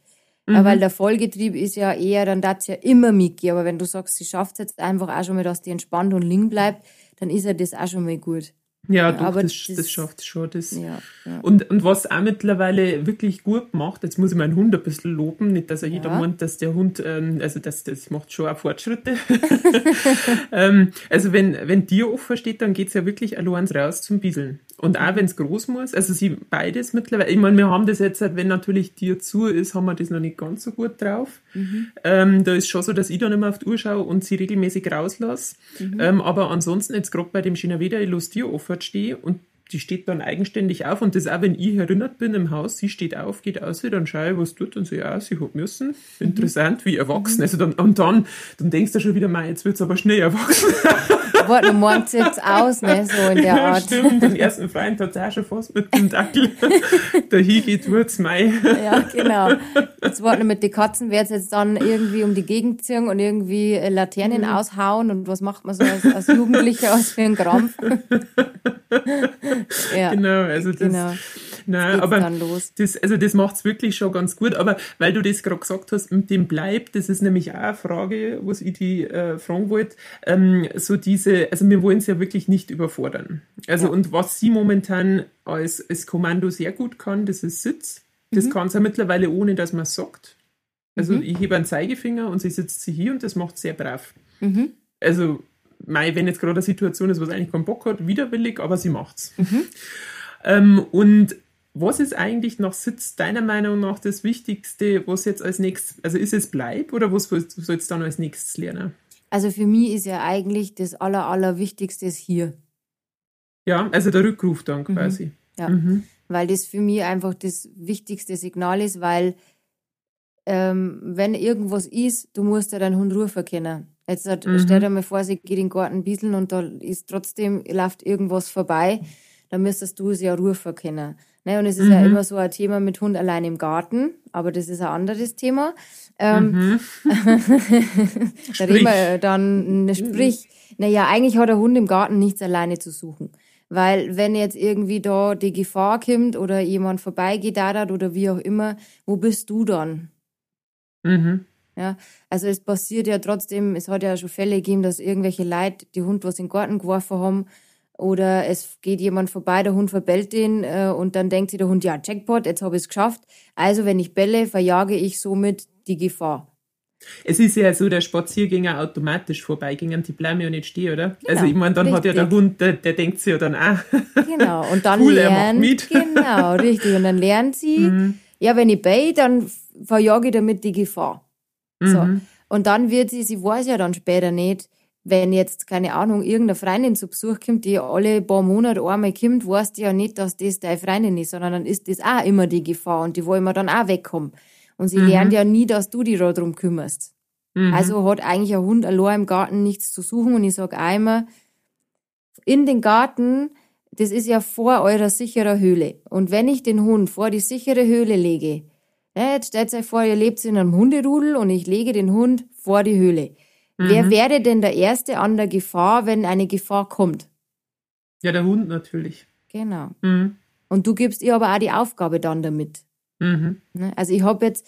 Mhm. Weil der Vollgetrieb ist ja eher, dann darf ja immer mitgehen. Aber wenn du sagst, sie schafft es jetzt einfach auch schon mal, dass die entspannt und liegen bleibt, dann ist ja das auch schon mal gut.
Ja, doch, aber das, das, das schafft es schon. Das. Ja, ja. Und, und was auch mittlerweile wirklich gut macht, jetzt muss ich meinen Hund ein bisschen loben, nicht, dass er ja. jeder meint, dass der Hund, ähm, also das, das macht schon auch Fortschritte. ähm, also wenn, wenn Tier offen steht, dann geht's ja wirklich allein raus zum Bieseln. Und auch wenn es groß muss, also sie beides mittlerweile, ich meine, wir haben das jetzt, wenn natürlich Tier zu ist, haben wir das noch nicht ganz so gut drauf. Mhm. Ähm, da ist schon so, dass ich dann immer auf die Uhr schaue und sie regelmäßig rauslasse. Mhm. Ähm, aber ansonsten jetzt gerade bei dem China lasse Tier offen stehe und die steht dann eigenständig auf und das auch, wenn ich erinnert bin im Haus, sie steht auf, geht aus, dann schaue ich, was tut und so, ja, sie hat müssen. Interessant, wie erwachsen. Mhm. Also dann, und dann, dann denkst du schon wieder, mal, jetzt wird's aber schnell erwachsen.
Warte, morgen sieht's aus, ne, so in der ja, Art.
Stimmt, den ersten Freund hat auch schon fast mit dem Dackel. der geht, wird's Mai.
ja, genau. Jetzt warten mit den Katzen, wird's jetzt dann irgendwie um die Gegend ziehen und irgendwie Laternen mhm. aushauen und was macht man so als, als Jugendlicher aus für einen Krampf?
ja. Genau, also das, genau. Nein, aber das, also das macht's wirklich schon ganz gut. Aber weil du das gerade gesagt hast, mit dem bleibt, das ist nämlich auch eine Frage, was ich die äh, fragen wollte. Ähm, so diese, also wir wollen es ja wirklich nicht überfordern. Also ja. und was sie momentan als, als Kommando sehr gut kann, das ist Sitz. Das mhm. kann sie ja mittlerweile ohne, dass man sagt. Also mhm. ich hebe einen Zeigefinger und sie sitzt sie hier und das macht sehr brav. Mhm. Also mei, wenn jetzt gerade eine Situation ist, was eigentlich keinen Bock hat, widerwillig, aber sie macht's. Mhm. Ähm, und was ist eigentlich noch Sitz deiner Meinung nach das Wichtigste, was jetzt als nächstes, also ist es bleib oder was sollst du jetzt dann als nächstes lernen?
Also für mich ist ja eigentlich das aller, allerwichtigste hier.
Ja, also der Rückruf dann mhm. quasi. Mhm.
Ja, mhm. weil das für mich einfach das wichtigste Signal ist, weil ähm, wenn irgendwas ist, du musst ja deinen Hund rufen können. Jetzt hat, mhm. stell dir mal vor, sie geht in den Garten bieseln und da ist trotzdem, läuft irgendwas vorbei, dann müsstest du es ja rufen können. Ne? Und es ist mhm. ja immer so ein Thema mit Hund allein im Garten, aber das ist ein anderes Thema. Ähm, mhm. da reden wir dann, ne, sprich, naja, eigentlich hat der Hund im Garten nichts alleine zu suchen. Weil wenn jetzt irgendwie da die Gefahr kommt oder jemand vorbeigeht oder wie auch immer, wo bist du dann? Mhm. Ja, also es passiert ja trotzdem, es hat ja schon Fälle gegeben, dass irgendwelche Leute die Hund was in den Garten geworfen haben oder es geht jemand vorbei, der Hund verbellt den äh, und dann denkt sich der Hund, ja, Jackpot, jetzt habe ich es geschafft. Also wenn ich belle, verjage ich somit die Gefahr.
Es ist ja so, der Spaziergänger automatisch vorbeigingen, die bleiben ja nicht stehen, oder? Genau, also ich meine, dann richtig. hat ja der Hund, der, der denkt sich ja dann auch.
Genau, und dann cool, lernt, genau, richtig. Und dann lernt sie, mhm. ja, wenn ich bei, dann verjage ich damit die Gefahr. So. Mhm. Und dann wird sie, sie weiß ja dann später nicht, wenn jetzt, keine Ahnung, irgendeine Freundin zu Besuch kommt, die alle paar Monate einmal kommt, weißt du ja nicht, dass das deine Freundin ist, sondern dann ist das auch immer die Gefahr und die wollen wir dann auch wegkommen. Und sie mhm. lernt ja nie, dass du dich darum kümmerst. Mhm. Also hat eigentlich ein Hund allein im Garten nichts zu suchen und ich sag einmal, in den Garten, das ist ja vor eurer sicherer Höhle. Und wenn ich den Hund vor die sichere Höhle lege, Jetzt stellt euch vor, ihr lebt in einem Hunderudel und ich lege den Hund vor die Höhle. Mhm. Wer wäre denn der Erste an der Gefahr, wenn eine Gefahr kommt?
Ja, der Hund natürlich.
Genau. Mhm. Und du gibst ihr aber auch die Aufgabe dann damit. Mhm. Ne? Also ich habe jetzt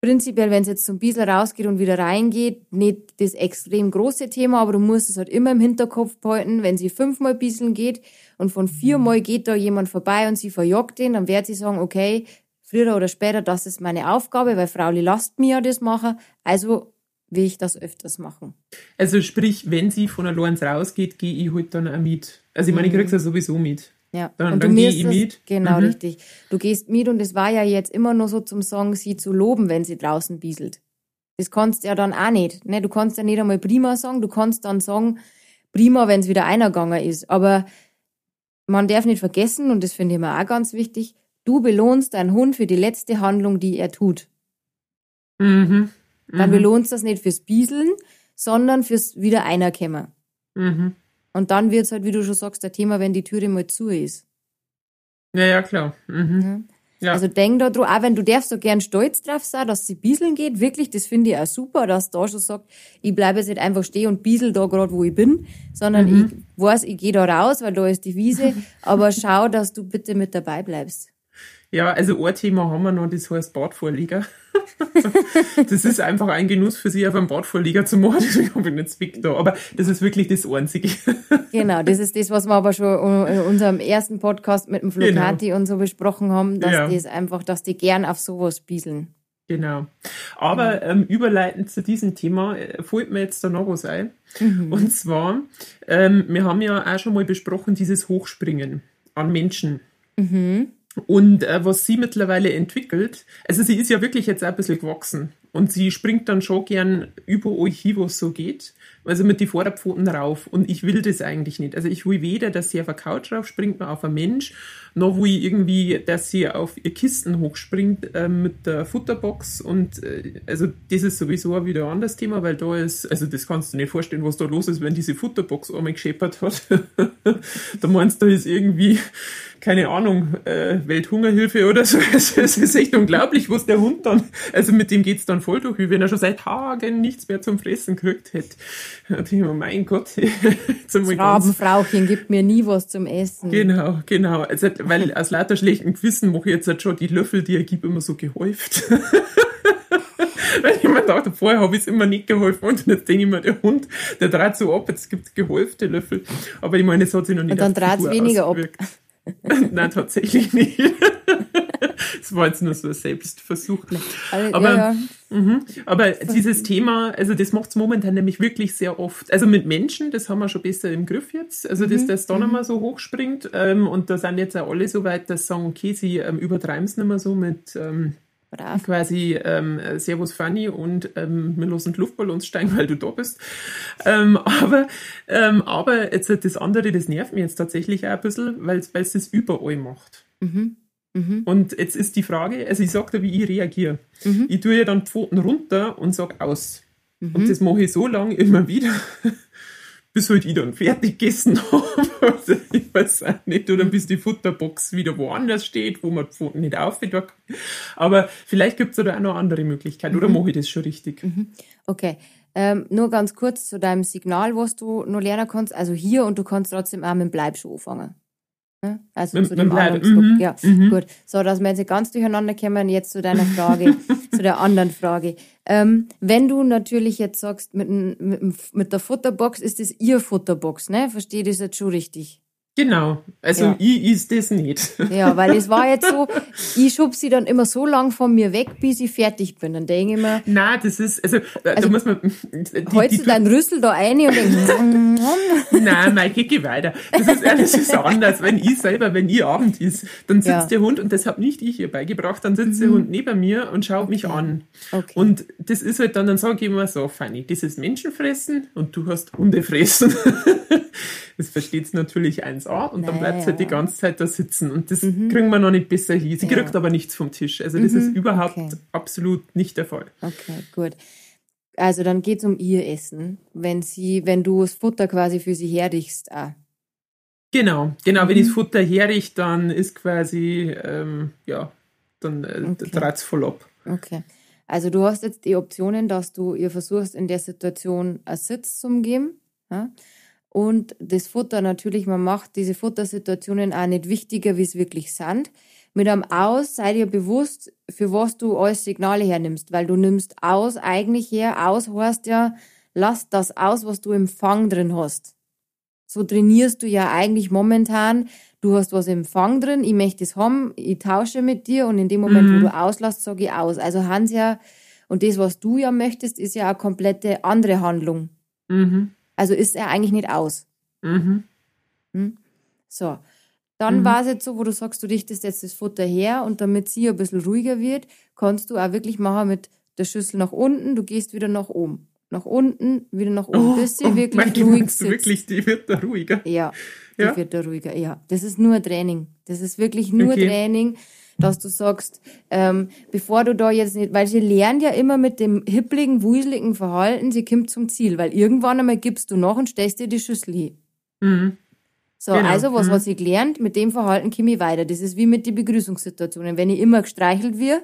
prinzipiell, wenn es jetzt zum Biesel rausgeht und wieder reingeht, nicht das extrem große Thema, aber du musst es halt immer im Hinterkopf behalten, wenn sie fünfmal bieseln geht und von viermal geht da jemand vorbei und sie verjagt den, dann wird sie sagen, okay, früher oder später, das ist meine Aufgabe, weil Frauli lasst mir ja das machen, also will ich das öfters machen.
Also sprich, wenn sie von allein rausgeht, gehe ich halt dann auch mit. Also ich meine, ich krieg's ja sowieso mit.
Ja, dann, und dann gehe ich mit. Genau, mhm. richtig. Du gehst mit und es war ja jetzt immer nur so zum Sagen, sie zu loben, wenn sie draußen bieselt. Das kannst du ja dann auch nicht. Ne? Du kannst ja nicht einmal prima sagen, du kannst dann sagen, prima, wenn es wieder einer gegangen ist. Aber man darf nicht vergessen, und das finde ich mir auch ganz wichtig, Du belohnst deinen Hund für die letzte Handlung, die er tut. Mhm. Mhm. Dann belohnst du das nicht fürs Bieseln, sondern fürs wieder Einerkämmer. Mhm. Und dann wird es halt, wie du schon sagst, der Thema, wenn die Türe mal zu ist.
Ja, ja, klar. Mhm.
Ja. Also denk da drauf, auch wenn du darfst so gern stolz drauf sein, dass sie bieseln geht, wirklich, das finde ich auch super, dass da schon sagt, ich bleibe jetzt nicht einfach stehen und biesel da gerade, wo ich bin, sondern mhm. ich weiß, ich gehe da raus, weil da ist die Wiese, aber schau, dass du bitte mit dabei bleibst.
Ja, also ein Thema haben wir noch, das heißt Badvorlieger. das ist einfach ein Genuss für sie, auf einem Badvorlieger zu machen, deswegen habe ich nicht Zwick da. Aber das ist wirklich das Einzige.
genau, das ist das, was wir aber schon in unserem ersten Podcast mit dem Flocati genau. und so besprochen haben, dass ja. das einfach, dass die gern auf sowas bieseln.
Genau. Aber ähm, überleitend zu diesem Thema äh, fällt mir jetzt da noch was ein. Mhm. Und zwar, ähm, wir haben ja auch schon mal besprochen, dieses Hochspringen an Menschen. Mhm. Und äh, was sie mittlerweile entwickelt, also sie ist ja wirklich jetzt auch ein bisschen gewachsen. Und sie springt dann schon gern über euch hin, wo es so geht. Also mit die Vorderpfoten rauf. Und ich will das eigentlich nicht. Also ich will weder, dass sie auf eine Couch rauf springt, noch auf einen Mensch, noch will ich irgendwie, dass sie auf ihr Kisten hochspringt äh, mit der Futterbox. Und äh, also das ist sowieso wieder ein anderes Thema, weil da ist, also das kannst du nicht vorstellen, was da los ist, wenn diese Futterbox einmal gescheppert hat. da meinst du, da ist irgendwie keine Ahnung, äh, Welthungerhilfe oder so. Es, ist echt unglaublich, was der Hund dann, also mit dem geht's dann voll durch, wie wenn er schon seit Tagen nichts mehr zum Fressen gekriegt hätte. Da ich mir, mein Gott.
das Rabenfrauchen gibt mir nie was zum Essen.
Genau, genau. Also, weil aus lauter schlechtem Gewissen mache ich jetzt halt schon die Löffel, die er gibt, immer so gehäuft. Weil ich mir dachte, vorher habe ich es immer nicht geholfen und jetzt denke ich mir, der Hund, der dreht so ab, jetzt gibt es gehäufte Löffel. Aber ich meine, es hat sich noch nicht
Und dann dreht es weniger ausgewirkt. ab.
Nein, tatsächlich nicht. Es war jetzt nur so ein Selbstversuch. Aber, ja, ja. Mh, aber dieses Thema, also das macht es momentan nämlich wirklich sehr oft. Also mit Menschen, das haben wir schon besser im Griff jetzt. Also dass mhm. das da mhm. mehr so hochspringt. Ähm, und da sind jetzt auch alle so weit, dass sagen, okay, sie ähm, übertreiben es nicht mehr so mit ähm, Brav. quasi ähm, Servus Fanny und ähm, wir lassen Luftballons steigen, weil du da bist. Ähm, aber, ähm, aber jetzt das andere, das nervt mich jetzt tatsächlich auch ein bisschen, weil es das überall macht. Mhm. Mhm. Und jetzt ist die Frage, also ich sage dir, wie ich reagiere. Mhm. Ich tue ja dann Pfoten runter und sage aus. Und mhm. das mache ich so lange immer wieder, bis halt ich dann fertig gegessen habe. Also ich weiß auch nicht. Oder bis die Futterbox wieder woanders steht, wo man die Pfoten nicht aufhört. Aber vielleicht gibt es da auch noch andere Möglichkeiten. Oder mhm. mache ich das schon richtig? Mhm.
Okay. Ähm, nur ganz kurz zu deinem Signal, was du noch lernen kannst. Also hier und du kannst trotzdem auch mit dem Bleibschuh anfangen. Ne? Also mit, zu dem anderen mhm. Ja, mhm. gut. So, dass wir jetzt ganz durcheinander kommen, jetzt zu deiner Frage, zu der anderen Frage. Ähm, wenn du natürlich jetzt sagst, mit, mit, mit der Futterbox ist das ihr Futterbox, ne? Verstehe das jetzt schon richtig?
Genau, also ja. ich ist das nicht.
Ja, weil es war jetzt so, ich schub sie dann immer so lang von mir weg, bis ich fertig bin. Dann denke ich mir.
Nein, das ist, also, also da muss man.
Die, holst du deinen Rüssel da ein und denkst,
Nein, Maike, geh weiter. Das ist, das ist anders. Wenn ich selber, wenn ich Abend ist, dann sitzt ja. der Hund, und das habe nicht ich hier beigebracht, dann sitzt mhm. der Hund neben mir und schaut okay. mich an. Okay. Und das ist halt dann, dann sage ich immer so, Fanny, das ist Menschenfressen und du hast Hundefressen. das versteht es natürlich 1a und dann bleibt sie halt die ganze Zeit da sitzen und das mhm. kriegen wir noch nicht besser hin. Sie ja. kriegt aber nichts vom Tisch. Also das mhm. ist überhaupt okay. absolut nicht der Fall.
Okay, gut. Also dann geht es um ihr Essen, wenn sie, wenn du das Futter quasi für sie herrichst. Ah.
Genau, genau, mhm. wenn ich das Futter herrichte, dann ist quasi, ähm, ja, dann äh, okay. dreht es voll ab.
Okay. Also du hast jetzt die Optionen, dass du ihr versuchst, in der Situation einen Sitz zu geben. Ja? Und das Futter natürlich, man macht diese Futtersituationen auch nicht wichtiger, wie es wirklich sind. Mit einem Aus sei dir bewusst, für was du alles Signale hernimmst, weil du nimmst aus eigentlich her. Aus heißt ja, lass das aus, was du im Fang drin hast. So trainierst du ja eigentlich momentan. Du hast was im Fang drin, ich möchte es haben, ich tausche mit dir und in dem Moment, mhm. wo du auslässt, sage ich aus. Also Hans ja, und das, was du ja möchtest, ist ja eine komplette andere Handlung. Mhm. Also ist er eigentlich nicht aus. Mhm. Hm? So. Dann mhm. war es jetzt so, wo du sagst, du richtest jetzt das Futter her und damit sie ein bisschen ruhiger wird, kannst du auch wirklich machen mit der Schüssel nach unten, du gehst wieder nach oben. Nach unten, wieder nach oben, oh, bis sie oh, wirklich ruhig sitzt.
wirklich, die wird da ruhiger?
Ja, die ja? wird da ruhiger, ja. Das ist nur Training. Das ist wirklich nur okay. Training dass du sagst, ähm, bevor du da jetzt nicht, weil sie lernt ja immer mit dem hippligen, wuseligen Verhalten, sie kommt zum Ziel, weil irgendwann einmal gibst du noch und stellst dir die Schüssel hin. Mhm. So, genau. also was mhm. hat sie gelernt? Mit dem Verhalten komme ich weiter. Das ist wie mit den Begrüßungssituationen. Wenn ich immer gestreichelt wird,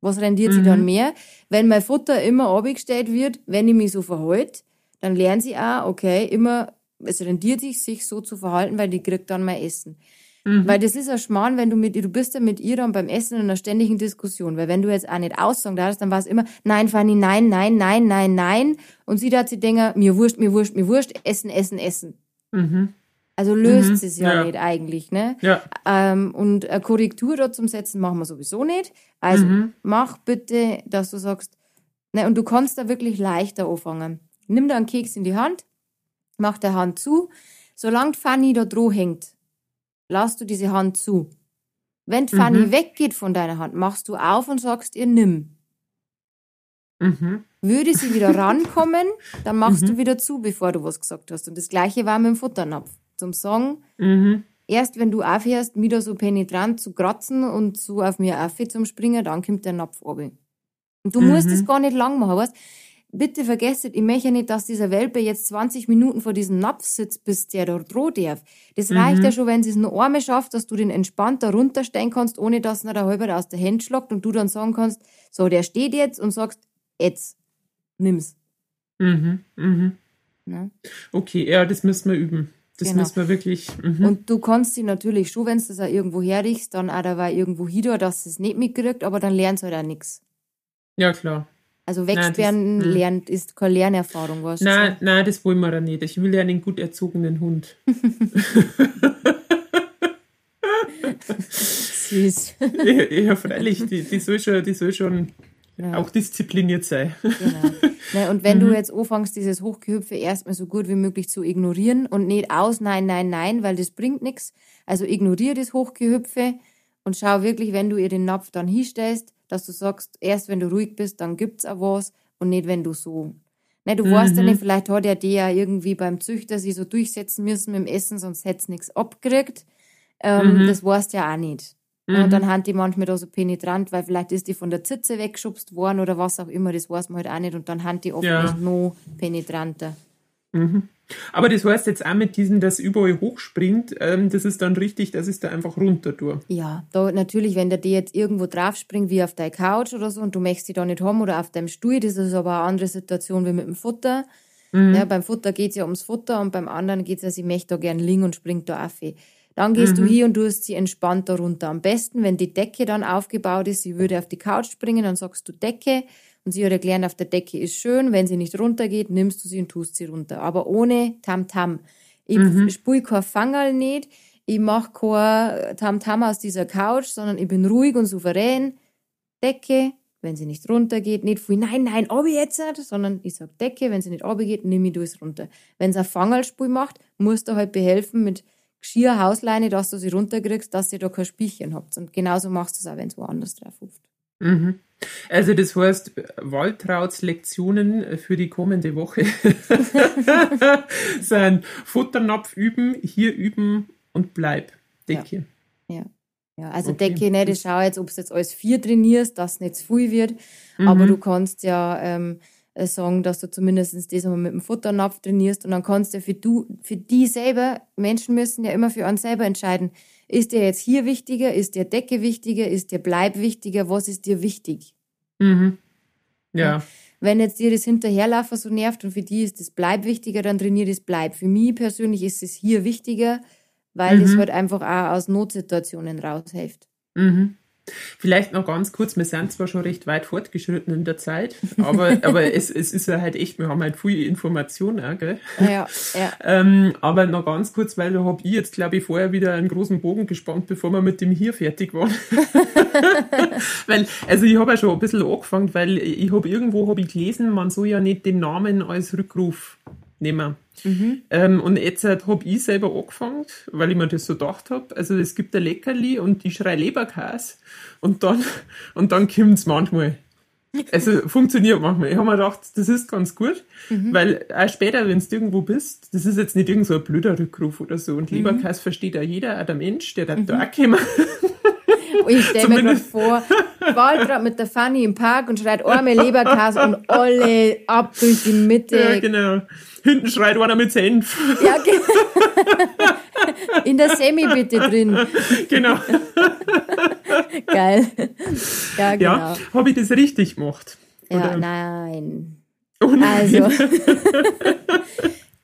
was rendiert mhm. sie dann mehr? Wenn mein Futter immer abgestellt wird, wenn ich mich so verhalte, dann lernt sie auch, okay, immer, es rendiert sich, sich so zu verhalten, weil die kriegt dann mein Essen. Mhm. Weil das ist ein Schmarrn, wenn du mit ihr, du bist ja mit ihr dann beim Essen in einer ständigen Diskussion. Weil wenn du jetzt auch nicht aussagen darfst, dann war es immer, nein, Fanny, nein, nein, nein, nein, nein. Und sie hat sich denken, mir wurscht, mir wurscht, mir wurscht, essen, essen, essen. Mhm. Also löst mhm. es ja, ja, nicht eigentlich, ne?
Ja.
Ähm, und eine Korrektur dort zum Setzen machen wir sowieso nicht. Also mhm. mach bitte, dass du sagst, ne, und du kannst da wirklich leichter anfangen. Nimm da einen Keks in die Hand, mach der Hand zu. Solange Fanny da droh hängt, lass du diese Hand zu. Wenn Fanny mhm. weggeht von deiner Hand, machst du auf und sagst ihr nimm. Mhm. Würde sie wieder rankommen, dann machst du mhm. wieder zu, bevor du was gesagt hast. Und das gleiche war mit dem Futternapf. Zum Song, mhm. erst wenn du aufhörst, wieder so penetrant zu kratzen und so auf mir auf zum Springen, dann kommt der Napf runter. Und du musst es gar nicht lang machen, weißt bitte vergesst, ich möchte nicht, dass dieser Welpe jetzt 20 Minuten vor diesem Napf sitzt, bis der da drohen darf. Das mhm. reicht ja schon, wenn sie es nur einmal schafft, dass du den entspannt da runterstellen kannst, ohne dass er da halber aus der Hand schlagt und du dann sagen kannst, so, der steht jetzt und sagst, jetzt, nimm's.
Mhm, mhm. Na? Okay, ja, das müssen wir üben. Das genau. müssen wir wirklich.
Mhm. Und du kannst sie natürlich schon, wenn du das auch irgendwo herrichst, dann auch dabei irgendwo hin, dass es nicht mitkriegt, aber dann lernst du halt auch nichts.
Ja, klar.
Also wegsperren nein, das, lernt, ist keine Lernerfahrung, was
Nein, nein, das wollen wir dann nicht. Ich will ja einen gut erzogenen Hund.
Süß.
ja, ja, freilich, die, die, soll schon, die soll schon ja. auch diszipliniert sein.
Genau. Ne, und wenn mhm. du jetzt anfängst, dieses Hochgehüpfe erstmal so gut wie möglich zu ignorieren und nicht aus, nein, nein, nein, weil das bringt nichts. Also ignoriere das Hochgehüpfe und schau wirklich, wenn du ihr den Napf dann hinstellst, dass du sagst, erst wenn du ruhig bist, dann gibt's auch was und nicht, wenn du so. Ne, du mhm. weißt ja nicht, vielleicht hat er die ja irgendwie beim Züchter sich so durchsetzen müssen mit dem Essen, sonst hätte nichts abgekriegt. Ähm, mhm. Das weißt ja auch nicht. Mhm. Und dann haben die manchmal da so penetrant, weil vielleicht ist die von der Zitze weggeschubst worden oder was auch immer, das weiß man halt auch nicht. Und dann haben die oft ja. noch penetranter.
Mhm. Aber das heißt jetzt auch mit diesem, das überall hochspringt, ähm, das ist dann richtig, das ist da einfach runter durch.
Ja, da natürlich, wenn der dir jetzt irgendwo drauf springt, wie auf deiner Couch oder so, und du möchtest sie da nicht haben oder auf deinem Stuhl, das ist aber eine andere Situation wie mit dem Futter. Mhm. Ja, beim Futter geht es ja ums Futter und beim anderen geht es ja, sie möchte da gern liegen und springt da auf. Dann gehst mhm. du hier und du hast sie entspannt darunter. Am besten, wenn die Decke dann aufgebaut ist, sie würde auf die Couch springen, dann sagst du Decke und sie hat erklärt, auf der Decke ist schön, wenn sie nicht runtergeht, nimmst du sie und tust sie runter. Aber ohne Tamtam. -Tam. Ich mhm. spule kein Fangerl nicht, ich mache kein Tamtam -Tam aus dieser Couch, sondern ich bin ruhig und souverän. Decke, wenn sie nicht runtergeht, nicht viel, nein, nein, ob ich jetzt nicht, sondern ich sag Decke, wenn sie nicht runtergeht, nimm ich durchs runter. Wenn sie ein Fangerlspul macht, musst du halt behelfen mit Geschirr, Hausleine, dass du sie runterkriegst, dass ihr da kein Spielchen habt. Und genauso machst du es auch, wenn es woanders drauf ruft.
Mhm. Also das heißt, Waltrauts Lektionen für die kommende Woche sind Futternapf üben, hier üben und bleib. Decke.
Ja. ja. ja also okay. Decke, ne, das schau jetzt, ob du jetzt alles vier trainierst, dass es nicht zu viel wird. Mhm. Aber du kannst ja ähm, äh, sagen, dass du zumindest das einmal mit dem Futternapf trainierst und dann kannst du für du, für die selber, Menschen müssen ja immer für uns selber entscheiden, ist dir jetzt hier wichtiger, ist dir Decke wichtiger, ist dir Bleib wichtiger, was ist dir wichtig?
Mhm. Ja.
Wenn jetzt dir das Hinterherlaufen so nervt und für die ist das Bleib wichtiger, dann trainier das Bleib. Für mich persönlich ist es hier wichtiger, weil mhm. das halt einfach auch aus Notsituationen raushilft.
Mhm. Vielleicht noch ganz kurz, wir sind zwar schon recht weit fortgeschritten in der Zeit, aber, aber es, es ist ja halt echt, wir haben halt viel Informationen auch, gell?
Ja, ja.
Ähm, aber noch ganz kurz, weil da habe ich jetzt, glaube ich, vorher wieder einen großen Bogen gespannt, bevor wir mit dem hier fertig waren. weil, also ich habe ja schon ein bisschen angefangen, weil ich habe irgendwo hab ich gelesen, man soll ja nicht den Namen als Rückruf nehmen. Mhm. Ähm, und jetzt halt, habe ich selber angefangen, weil ich mir das so gedacht habe. Also es gibt ein Leckerli und ich schreie Leberkäse und dann, und dann kommt es manchmal. Also funktioniert manchmal. Ich habe mir gedacht, das ist ganz gut, mhm. weil auch später, wenn du irgendwo bist, das ist jetzt nicht irgend so ein blöder Rückruf oder so. Und mhm. Leberkäse versteht ja jeder, auch der Mensch, der da mhm. da kommen.
Ich stelle mir gerade vor, Waltraud mit der Fanny im Park und schreit arme Leberkäse und alle ab durch die Mitte.
Ja, genau. Hinten schreit einer mit Senf.
Ja, genau. In der Semi bitte drin.
Genau.
Geil. Ja, genau.
Ja, habe ich das richtig gemacht?
Ja, nein. Oh nein. Also,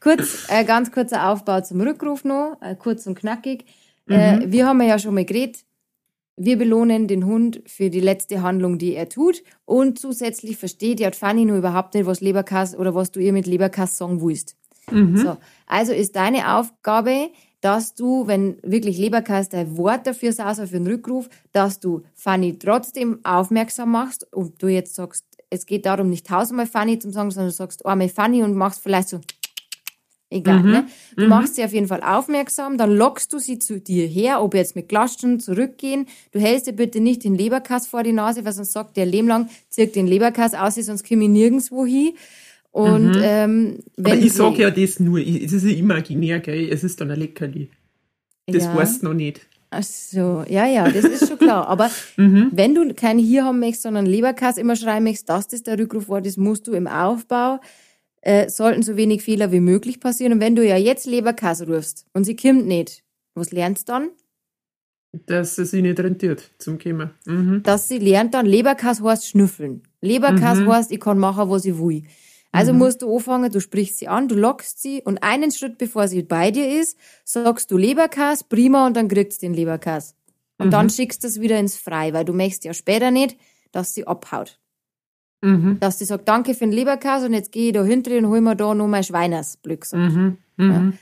kurz, äh, ganz kurzer Aufbau zum Rückruf noch, äh, kurz und knackig. Äh, wir haben ja schon mal geredet, wir belohnen den Hund für die letzte Handlung, die er tut. Und zusätzlich versteht ja Fanny nur überhaupt nicht, was Leberkass oder was du ihr mit Leberkass sagen willst.
Mhm.
So. Also ist deine Aufgabe, dass du, wenn wirklich Leberkass dein Wort dafür saß, für den Rückruf, dass du Fanny trotzdem aufmerksam machst und du jetzt sagst, es geht darum, nicht tausendmal Fanny zu sagen, sondern du sagst einmal Fanny und machst vielleicht so Egal,
Mhm.
ne? Du machst sie auf jeden Fall aufmerksam, dann lockst du sie zu dir her, ob jetzt mit Klatschen zurückgehen. Du hältst dir bitte nicht den Leberkass vor die Nase, weil sonst sagt der Lehm lang, zirk den Leberkass aus, sonst komme ich nirgendwo hin. Und ähm, wenn
Aber ich sage ja das nur, es ist ja imaginär, gell? Es ist dann ein Leckerli. Das
Ja.
weißt du noch nicht.
Ach so, ja, ja, das ist schon klar. Aber wenn du keinen hier haben möchtest, sondern Leberkass immer schreiben möchtest, dass das der Rückruf war, das musst du im Aufbau, äh, sollten so wenig Fehler wie möglich passieren. Und wenn du ja jetzt Leberkass rufst und sie kommt nicht, was lernst du dann?
Dass es sich nicht rentiert zum Kommen. Mhm.
Dass sie lernt dann, Leberkass heißt schnüffeln. Leberkass heißt, ich kann machen, was ich will. Also musst du anfangen, du sprichst sie an, du lockst sie und einen Schritt bevor sie bei dir ist, sagst du Leberkass, prima, und dann kriegst du den Leberkass. Und dann schickst du es wieder ins Frei, weil du möchtest ja später nicht, dass sie abhaut.
Mhm.
Dass sie sagt, danke für den Leberkass und jetzt gehe ich da hinter und hol mir da noch mein Schweiners, blöd gesagt.
Mhm. Mhm.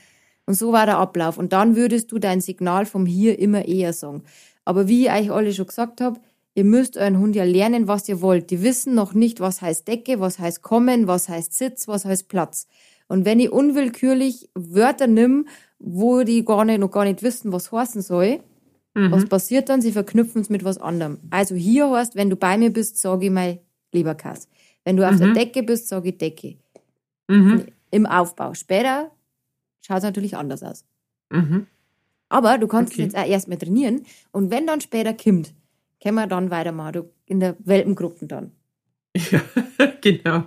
Und so war der Ablauf. Und dann würdest du dein Signal vom Hier immer eher sagen. Aber wie ich euch alle schon gesagt habe, ihr müsst euren Hund ja lernen, was ihr wollt. Die wissen noch nicht, was heißt Decke, was heißt kommen, was heißt Sitz, was heißt Platz. Und wenn ich unwillkürlich Wörter nimm, wo die gar nicht, noch gar nicht wissen, was heißen soll, was passiert dann? Sie verknüpfen es mit was anderem. Also hier heißt, wenn du bei mir bist, sage ich mal Leberkass. Wenn du auf der Decke bist, sage ich Decke.
Mhm.
Im Aufbau. Später schaut es natürlich anders aus.
Mhm.
Aber du kannst
Okay.
jetzt auch erstmal trainieren und wenn dann später kommt, können wir dann weitermachen, du, in der Welpengruppe dann.
Ja, genau.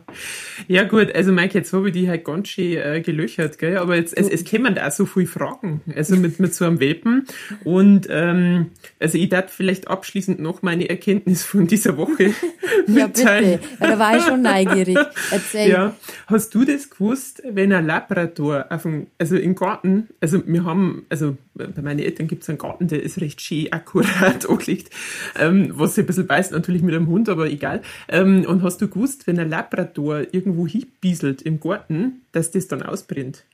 Ja gut, also Mike, jetzt habe ich die halt ganz schön äh, gelöchert, gell? aber jetzt, es, es kommen da auch so viele Fragen, also mit, mit so einem Welpen und ähm, also ich darf vielleicht abschließend noch meine Erkenntnis von dieser Woche
Ja,
mitteilen.
bitte, weil da war ich schon neugierig. Erzähl.
Ja, hast du das gewusst, wenn ein Labrador auf dem, also im Garten, also wir haben, also bei meinen Eltern gibt es einen Garten, der ist recht schön akkurat angelegt, ähm, was sich ein bisschen beißt natürlich mit einem Hund, aber egal. Ähm, und hast du gewusst, wenn ein Labrador irgendwo hinbieselt im Garten, dass das dann ausbrennt?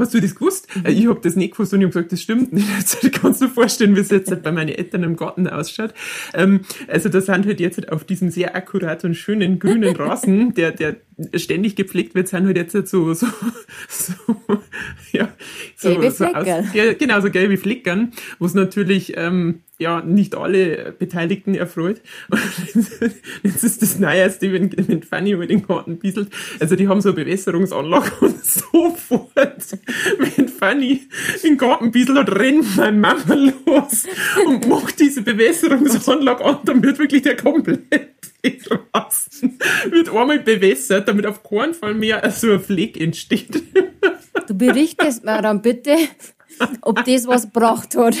Hast du das gewusst? Äh, Ich habe das nicht gewusst und ich habe gesagt, das stimmt nicht. Jetzt kannst du vorstellen, wie es jetzt halt bei meinen Eltern im Garten ausschaut. Ähm, also da sind halt jetzt halt auf diesem sehr akkurat und schönen grünen Rasen, der, der ständig gepflegt wird, sind halt jetzt halt so, so, so, ja, so,
Gelbe
so
Fleckern.
gel- genau, so gelbe Fleckern, wo es natürlich, ähm, ja, nicht alle Beteiligten erfreut. Jetzt ist das Neueste, wenn, wenn Fanny über den Garten bieselt. Also die haben so eine Bewässerungsanlage und sofort, wenn Fanny den Garten bieselt rennt meine Mama los und macht diese Bewässerungsanlage an, dann wird wirklich der komplette Rasen wird einmal bewässert, damit auf keinen Fall mehr so ein Fleck entsteht.
Du berichtest mir dann bitte, ob das was gebracht hat.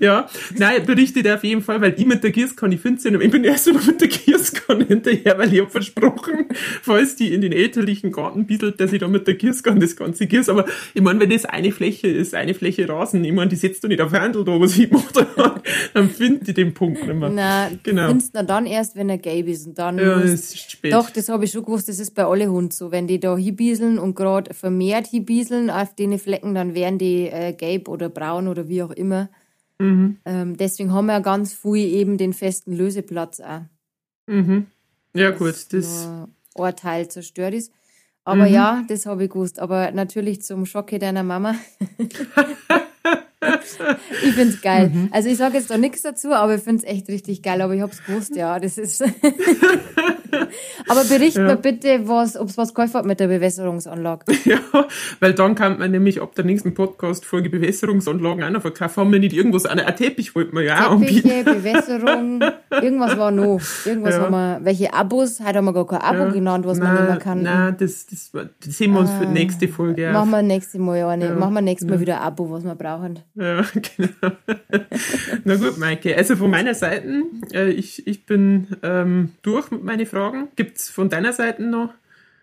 Ja, nein, berichtet auf jeden Fall, weil ich mit der Gießkanne, ich finde ja, ich bin erst immer mit der Gießkanne hinterher, weil ich hab versprochen, falls die in den elterlichen Garten bieselt, dass ich da mit der Gießkanne das Ganze gieß. Aber ich meine, wenn das eine Fläche ist, eine Fläche Rasen, ich meine, die setzt du nicht auf Handel da, was ich mache, dann, dann finde ich den Punkt nicht mehr.
Na,
Genau.
findest du dann erst, wenn er gelb ist. Und dann
Ja,
musst-
es ist spät.
Doch, das habe ich schon gewusst, das ist bei alle Hunden so. Wenn die da hinbieseln und gerade vermehrt hinbieseln auf den Flecken, dann werden die äh, gelb oder braun oder wie auch immer.
Mhm.
Ähm, deswegen haben wir ja ganz viel eben den festen Löseplatz auch.
Mhm. Ja, gut, das,
ein Teil zerstört ist. Aber
Mhm.
ja, das habe ich gewusst. Aber natürlich zum Schocke deiner Mama. ich finde es geil.
Mhm.
Also ich sage jetzt da nichts dazu, aber ich finde es echt richtig geil. Aber ich habe es gewusst, ja. Das ist. aber bericht mir bitte, was, ob es was geholfen hat mit der Bewässerungsanlage.
ja, weil dann kann man nämlich ab der nächsten Podcast-Folge Bewässerungsanlagen auch noch verkaufen. Haben wir nicht irgendwas, an ein Teppich wollten wir ja auch anbieten.
Teppiche, Bewässerung, irgendwas war noch. Irgendwas
Ja.
haben wir, welche Abos? Heute haben wir gar kein Abo genannt, was man nehmen kann.
Nein, das, das, das sehen wir uns für die nächste Folge
Machen wir nächstes Mal eine. Machen wir nächstes Mal wieder ein Abo, was wir brauchen.
Ja, genau. Na gut, Maike. Also von meiner Seite, äh, ich, ich bin ähm, durch mit meinen Fragen. Gibt's von deiner Seite noch?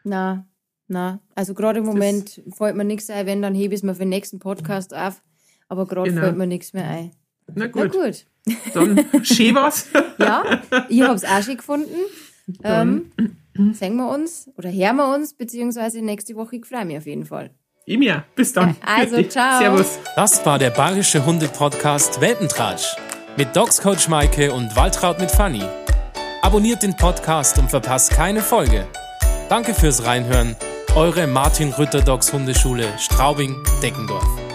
Na, na. Also gerade im Moment fällt mir nichts ein, wenn, dann hebe ich es mir für den nächsten Podcast auf. aber gerade
Genau.
fällt mir nichts mehr ein.
Na
Na
gut,
gut.
dann schön was.
Ja, ich hab's auch schon gefunden. Ähm, sehen wir uns oder hören wir uns, beziehungsweise nächste Woche. Ich freue mich auf jeden Fall.
Ihm ja. Bis dann.
Also, ciao.
Servus.
Das war der Bayerische Hunde-Podcast Welpentratsch mit Dogscoach Maike und Waltraud mit Fanny. Abonniert den Podcast und verpasst keine Folge. Danke fürs Reinhören. Eure Martin Rütter Dogs Hundeschule Straubing-Deckendorf.